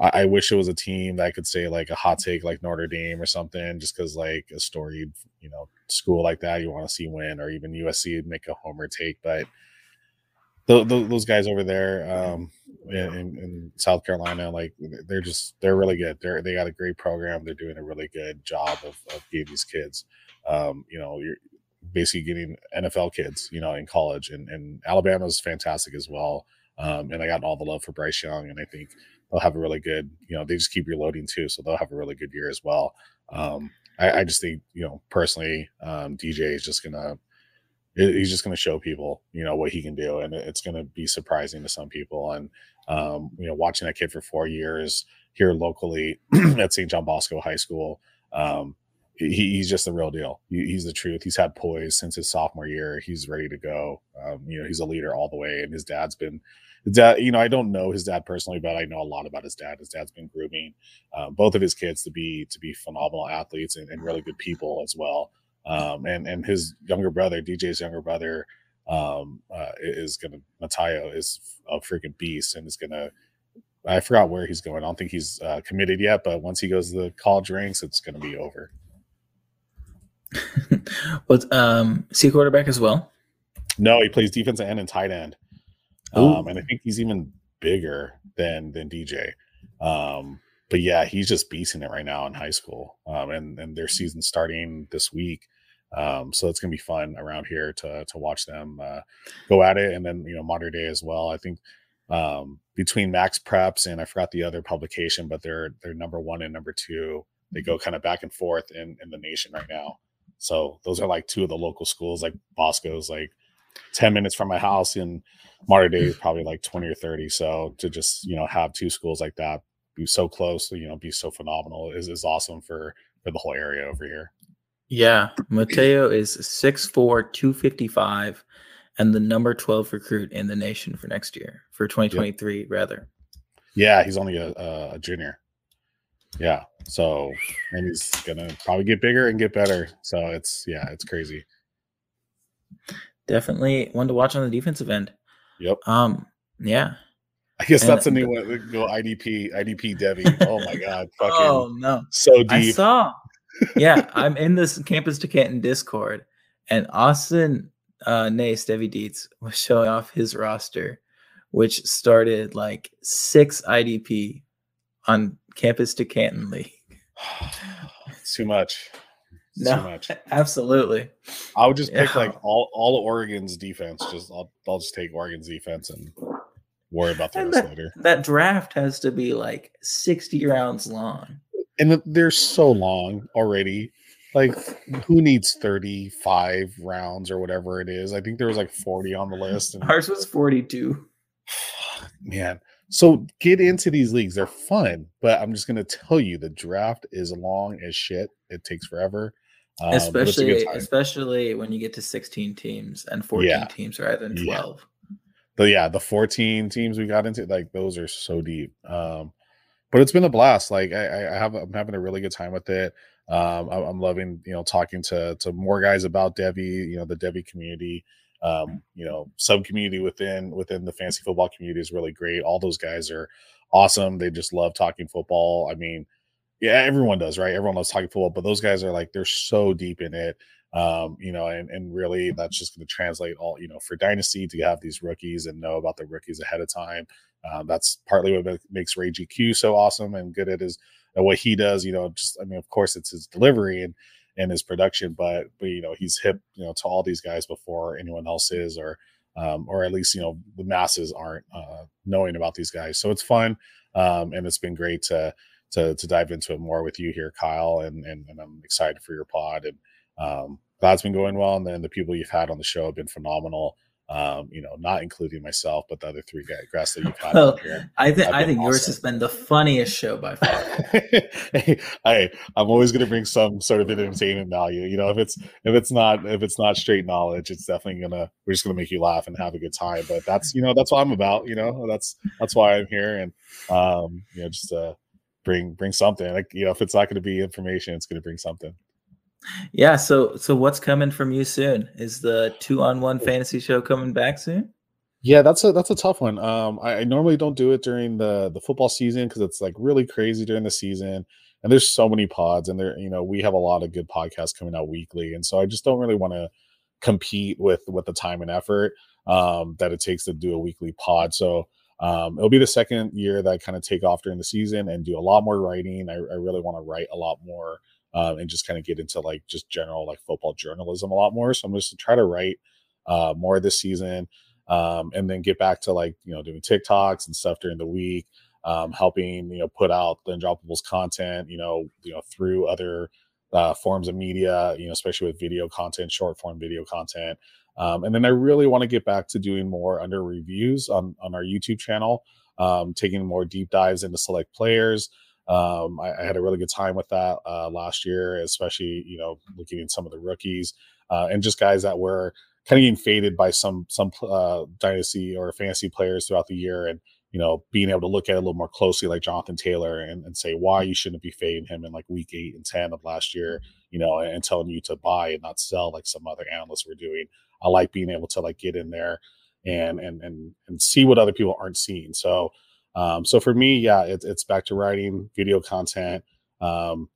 I, I, wish it was a team that could say like a hot take like Notre Dame or something, just because like a storied, you know, school like that you want to see win, or even USC make a homer take. But the, the, those guys over there um, in, in, South Carolina, like they're just they're really good. They're they got a great program. They're doing a really good job of, of getting these kids. Um, you know, you're basically getting NFL kids, you know, in college, and and Alabama's fantastic as well. Um, and I got all the love for Bryce Young, and I think they'll have a really good, you know, they just keep reloading too, so they'll have a really good year as well. Um, I, I, just think, you know, personally, um, DJ is just gonna, he's just gonna show people, you know, what he can do, and it's gonna be surprising to some people. And um, you know, watching that kid for four years here locally at St. John Bosco High School, um, he, he's just the real deal. He, he's the truth. He's had poise since his sophomore year. He's ready to go. Um, you know, he's a leader all the way, and his dad's been dad, you know, I don't know his dad personally, but I know a lot about his dad. His dad's been grooming uh, both of his kids to be to be phenomenal athletes and, and really good people as well. Um, and and his younger brother, DJ's younger brother, um, uh, is gonna Mateo is a freaking beast and is gonna. I forgot where he's going. I don't think he's uh, committed yet, but once he goes to the college ranks, it's going to be over. Was um, is he quarterback as well? No, he plays defense end and tight end. Um, and I think he's even bigger than than DJ. Um, but yeah, he's just beasting it right now in high school. Um, and and their season starting this week. Um, so it's gonna be fun around here to to watch them uh, go at it, and then you know Mater Dei as well. I think um, between MaxPreps and I forgot the other publication, but they're they're number one and number two. They go kind of back and forth in in the nation right now. So those are like two of the local schools, like Bosco's, like 10 minutes from my house in Mater Dei is probably like 20 or 30. So to just, you know, have two schools like that be so close, you know, be so phenomenal is, is awesome for, for the whole area over here. Yeah. Mateo is 6'4, 255, and the number 12 recruit in the nation for next year, for 2023, yep. rather. Yeah. He's only a, a junior. Yeah. So, and he's going to probably get bigger and get better. So it's, yeah, it's crazy definitely one to watch on the defensive end. Yep. Um. Yeah. I guess and that's a new one. Go IDP, IDP Devy. Oh my god. Fucking oh no. So deep. I saw. yeah, I'm in this campus to Canton Discord, and Austin uh Nace Devy Dietz was showing off his roster, which started like six IDP on campus to Canton League. too much no, too much. Absolutely. I would just pick yeah. like all all Oregon's defense. Just I'll I'll just take Oregon's defense and worry about the and rest that, later. That draft has to be like sixty rounds long, and they're so long already. Like, who needs thirty five rounds or whatever it is? I think there was like forty on the list. And, Ours was forty two. Man, So get into these leagues. They're fun, but I'm just gonna tell you the draft is long as shit. It takes forever. Um, especially especially when you get to 16 teams and 14 yeah. teams rather than 12. Yeah. But yeah, the 14 teams we got into, like those are so deep. Um, but it's been a blast. Like I, I have, I'm having a really good time with it. Um, I'm loving, you know, talking to to more guys about Devy, you know, the Devy community um, you know, sub community within within the fantasy football community is really great. All those guys are awesome. They just love talking football. I mean, yeah, everyone does, right? Everyone loves talking football, but those guys are like they're so deep in it. Um, you know, and and really that's just going to translate all, you know, for Dynasty to have these rookies and know about the rookies ahead of time. Um, that's partly what makes Ray GQ so awesome and good at his at what he does. You know, just I mean, of course, it's his delivery and and his production, but but you know he's hip you know to all these guys before anyone else is, or um, or at least you know the masses aren't uh, knowing about these guys. So it's fun, um, and it's been great to to to dive into it more with you here, Kyle, and and, and I'm excited for your pod and um, glad been going well, and then the people you've had on the show have been phenomenal um, you know, not including myself, but the other three guys that you've had well, here. I think I think awesome. yours has been the funniest show by far. hey, I I'm always going to bring some sort of entertainment value. You know, if it's if it's not if it's not straight knowledge, it's definitely gonna we're just gonna make you laugh and have a good time. But that's you know that's what I'm about. You know, that's that's why I'm here, and um, you know, just uh, bring bring something. Like you know, if it's not going to be information, it's going to bring something. Yeah. So so what's coming from you soon? Is the two on one fantasy show coming back soon? Yeah, that's a that's a tough one. Um, I, I normally don't do it during the the football season because it's like really crazy during the season, and there's so many pods, and there you know we have a lot of good podcasts coming out weekly, and so I just don't really want to compete with with the time and effort um, that it takes to do a weekly pod. So um, it'll be the second year that I kind of take off during the season and do a lot more writing. I, I really want to write a lot more um, and just kind of get into like just general like football journalism a lot more. So I'm just to try to write uh, more this season, um, and then get back to like you know doing TikToks and stuff during the week, um, helping you know put out the Undroppables content, you know you know through other uh, forms of media, you know especially with video content, short form video content. Um, and then I really want to get back to doing more under reviews on on our YouTube channel, um, taking more deep dives into select players. Um, I, I, had a really good time with that uh, last year, especially you know looking at some of the rookies uh, and just guys that were kind of getting faded by some some uh, dynasty or fantasy players throughout the year, and you know being able to look at it a little more closely, like Jonathan Taylor, and, and say why you shouldn't be fading him in like week eight and ten of last year, you know, and, and telling you to buy and not sell like some other analysts were doing. I like being able to like get in there and and and and see what other people aren't seeing. So um, so for me, yeah, it, it's back to writing video content. Um,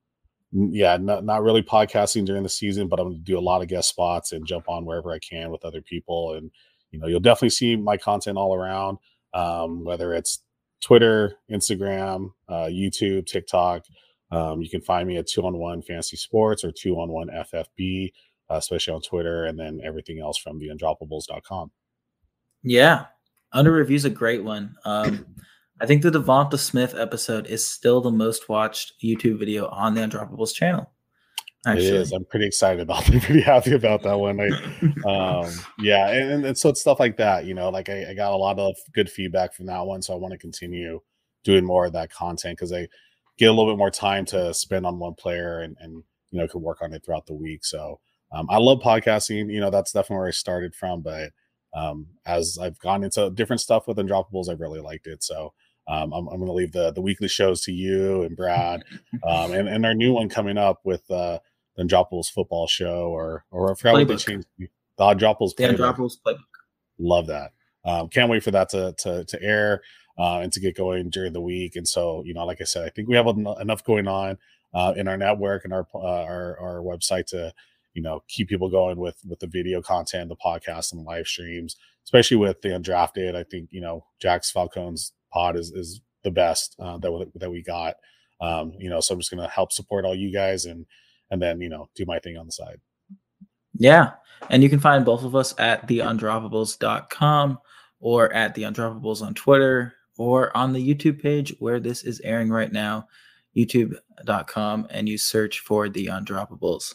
yeah, not, not really podcasting during the season, but I'm going to do a lot of guest spots and jump on wherever I can with other people. And, you know, you'll definitely see my content all around, um, whether it's Twitter, Instagram, uh, YouTube, TikTok. Um, you can find me at two on one fantasy sports or two on one FFB, uh, especially on Twitter, and then everything else from the undroppables.com. Yeah. Under review is a great one. Um, I think the Devonta Smith episode is still the most watched YouTube video on the Undroppables channel. Actually. It is. I'm pretty excited about. I'm pretty happy about that one. I, um, yeah, and, and so it's stuff like that. You know, like I, I got a lot of good feedback from that one, so I want to continue doing more of that content because I get a little bit more time to spend on one player and and you know can work on it throughout the week. So um, I love podcasting. You know, that's definitely where I started from, but um, as I've gone into different stuff with Undroppables, I've really liked it. So um, I'm, I'm going to leave the the weekly shows to you and Brad, um, and and our new one coming up with uh, the Undroppables football show, or or I forgot what they changed the Undroppables the Undroppables playbook. Love that. Um, can't wait for that to to to air uh, and to get going during the week. And so, you know, like I said, I think we have enough going on uh, in our network and our uh, our our website to you know keep people going with with the video content, the podcast, and live streams, especially with the undrafted. I think you know jack's Falcone's pod is is the best uh, that that we got. Um, you know, so I'm just gonna help support all you guys and and then you know do my thing on the side. Yeah, and you can find both of us at theundroppables.com or at the undroppables on Twitter or on the YouTube page where this is airing right now, youtube.com, and you search for the undroppables.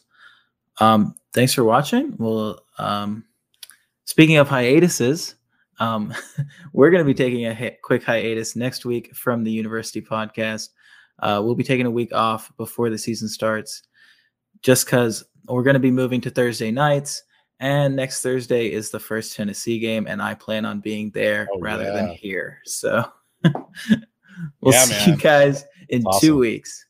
Um, thanks for watching. Well, um, speaking of hiatuses, Um, we're going to be taking a hi- quick hiatus next week from the University podcast. Uh, we'll be taking a week off before the season starts, just because we're going to be moving to Thursday nights. And next Thursday is the first Tennessee game, and I plan on being there Oh, rather yeah. than here. So we'll Yeah, see you guys in two weeks.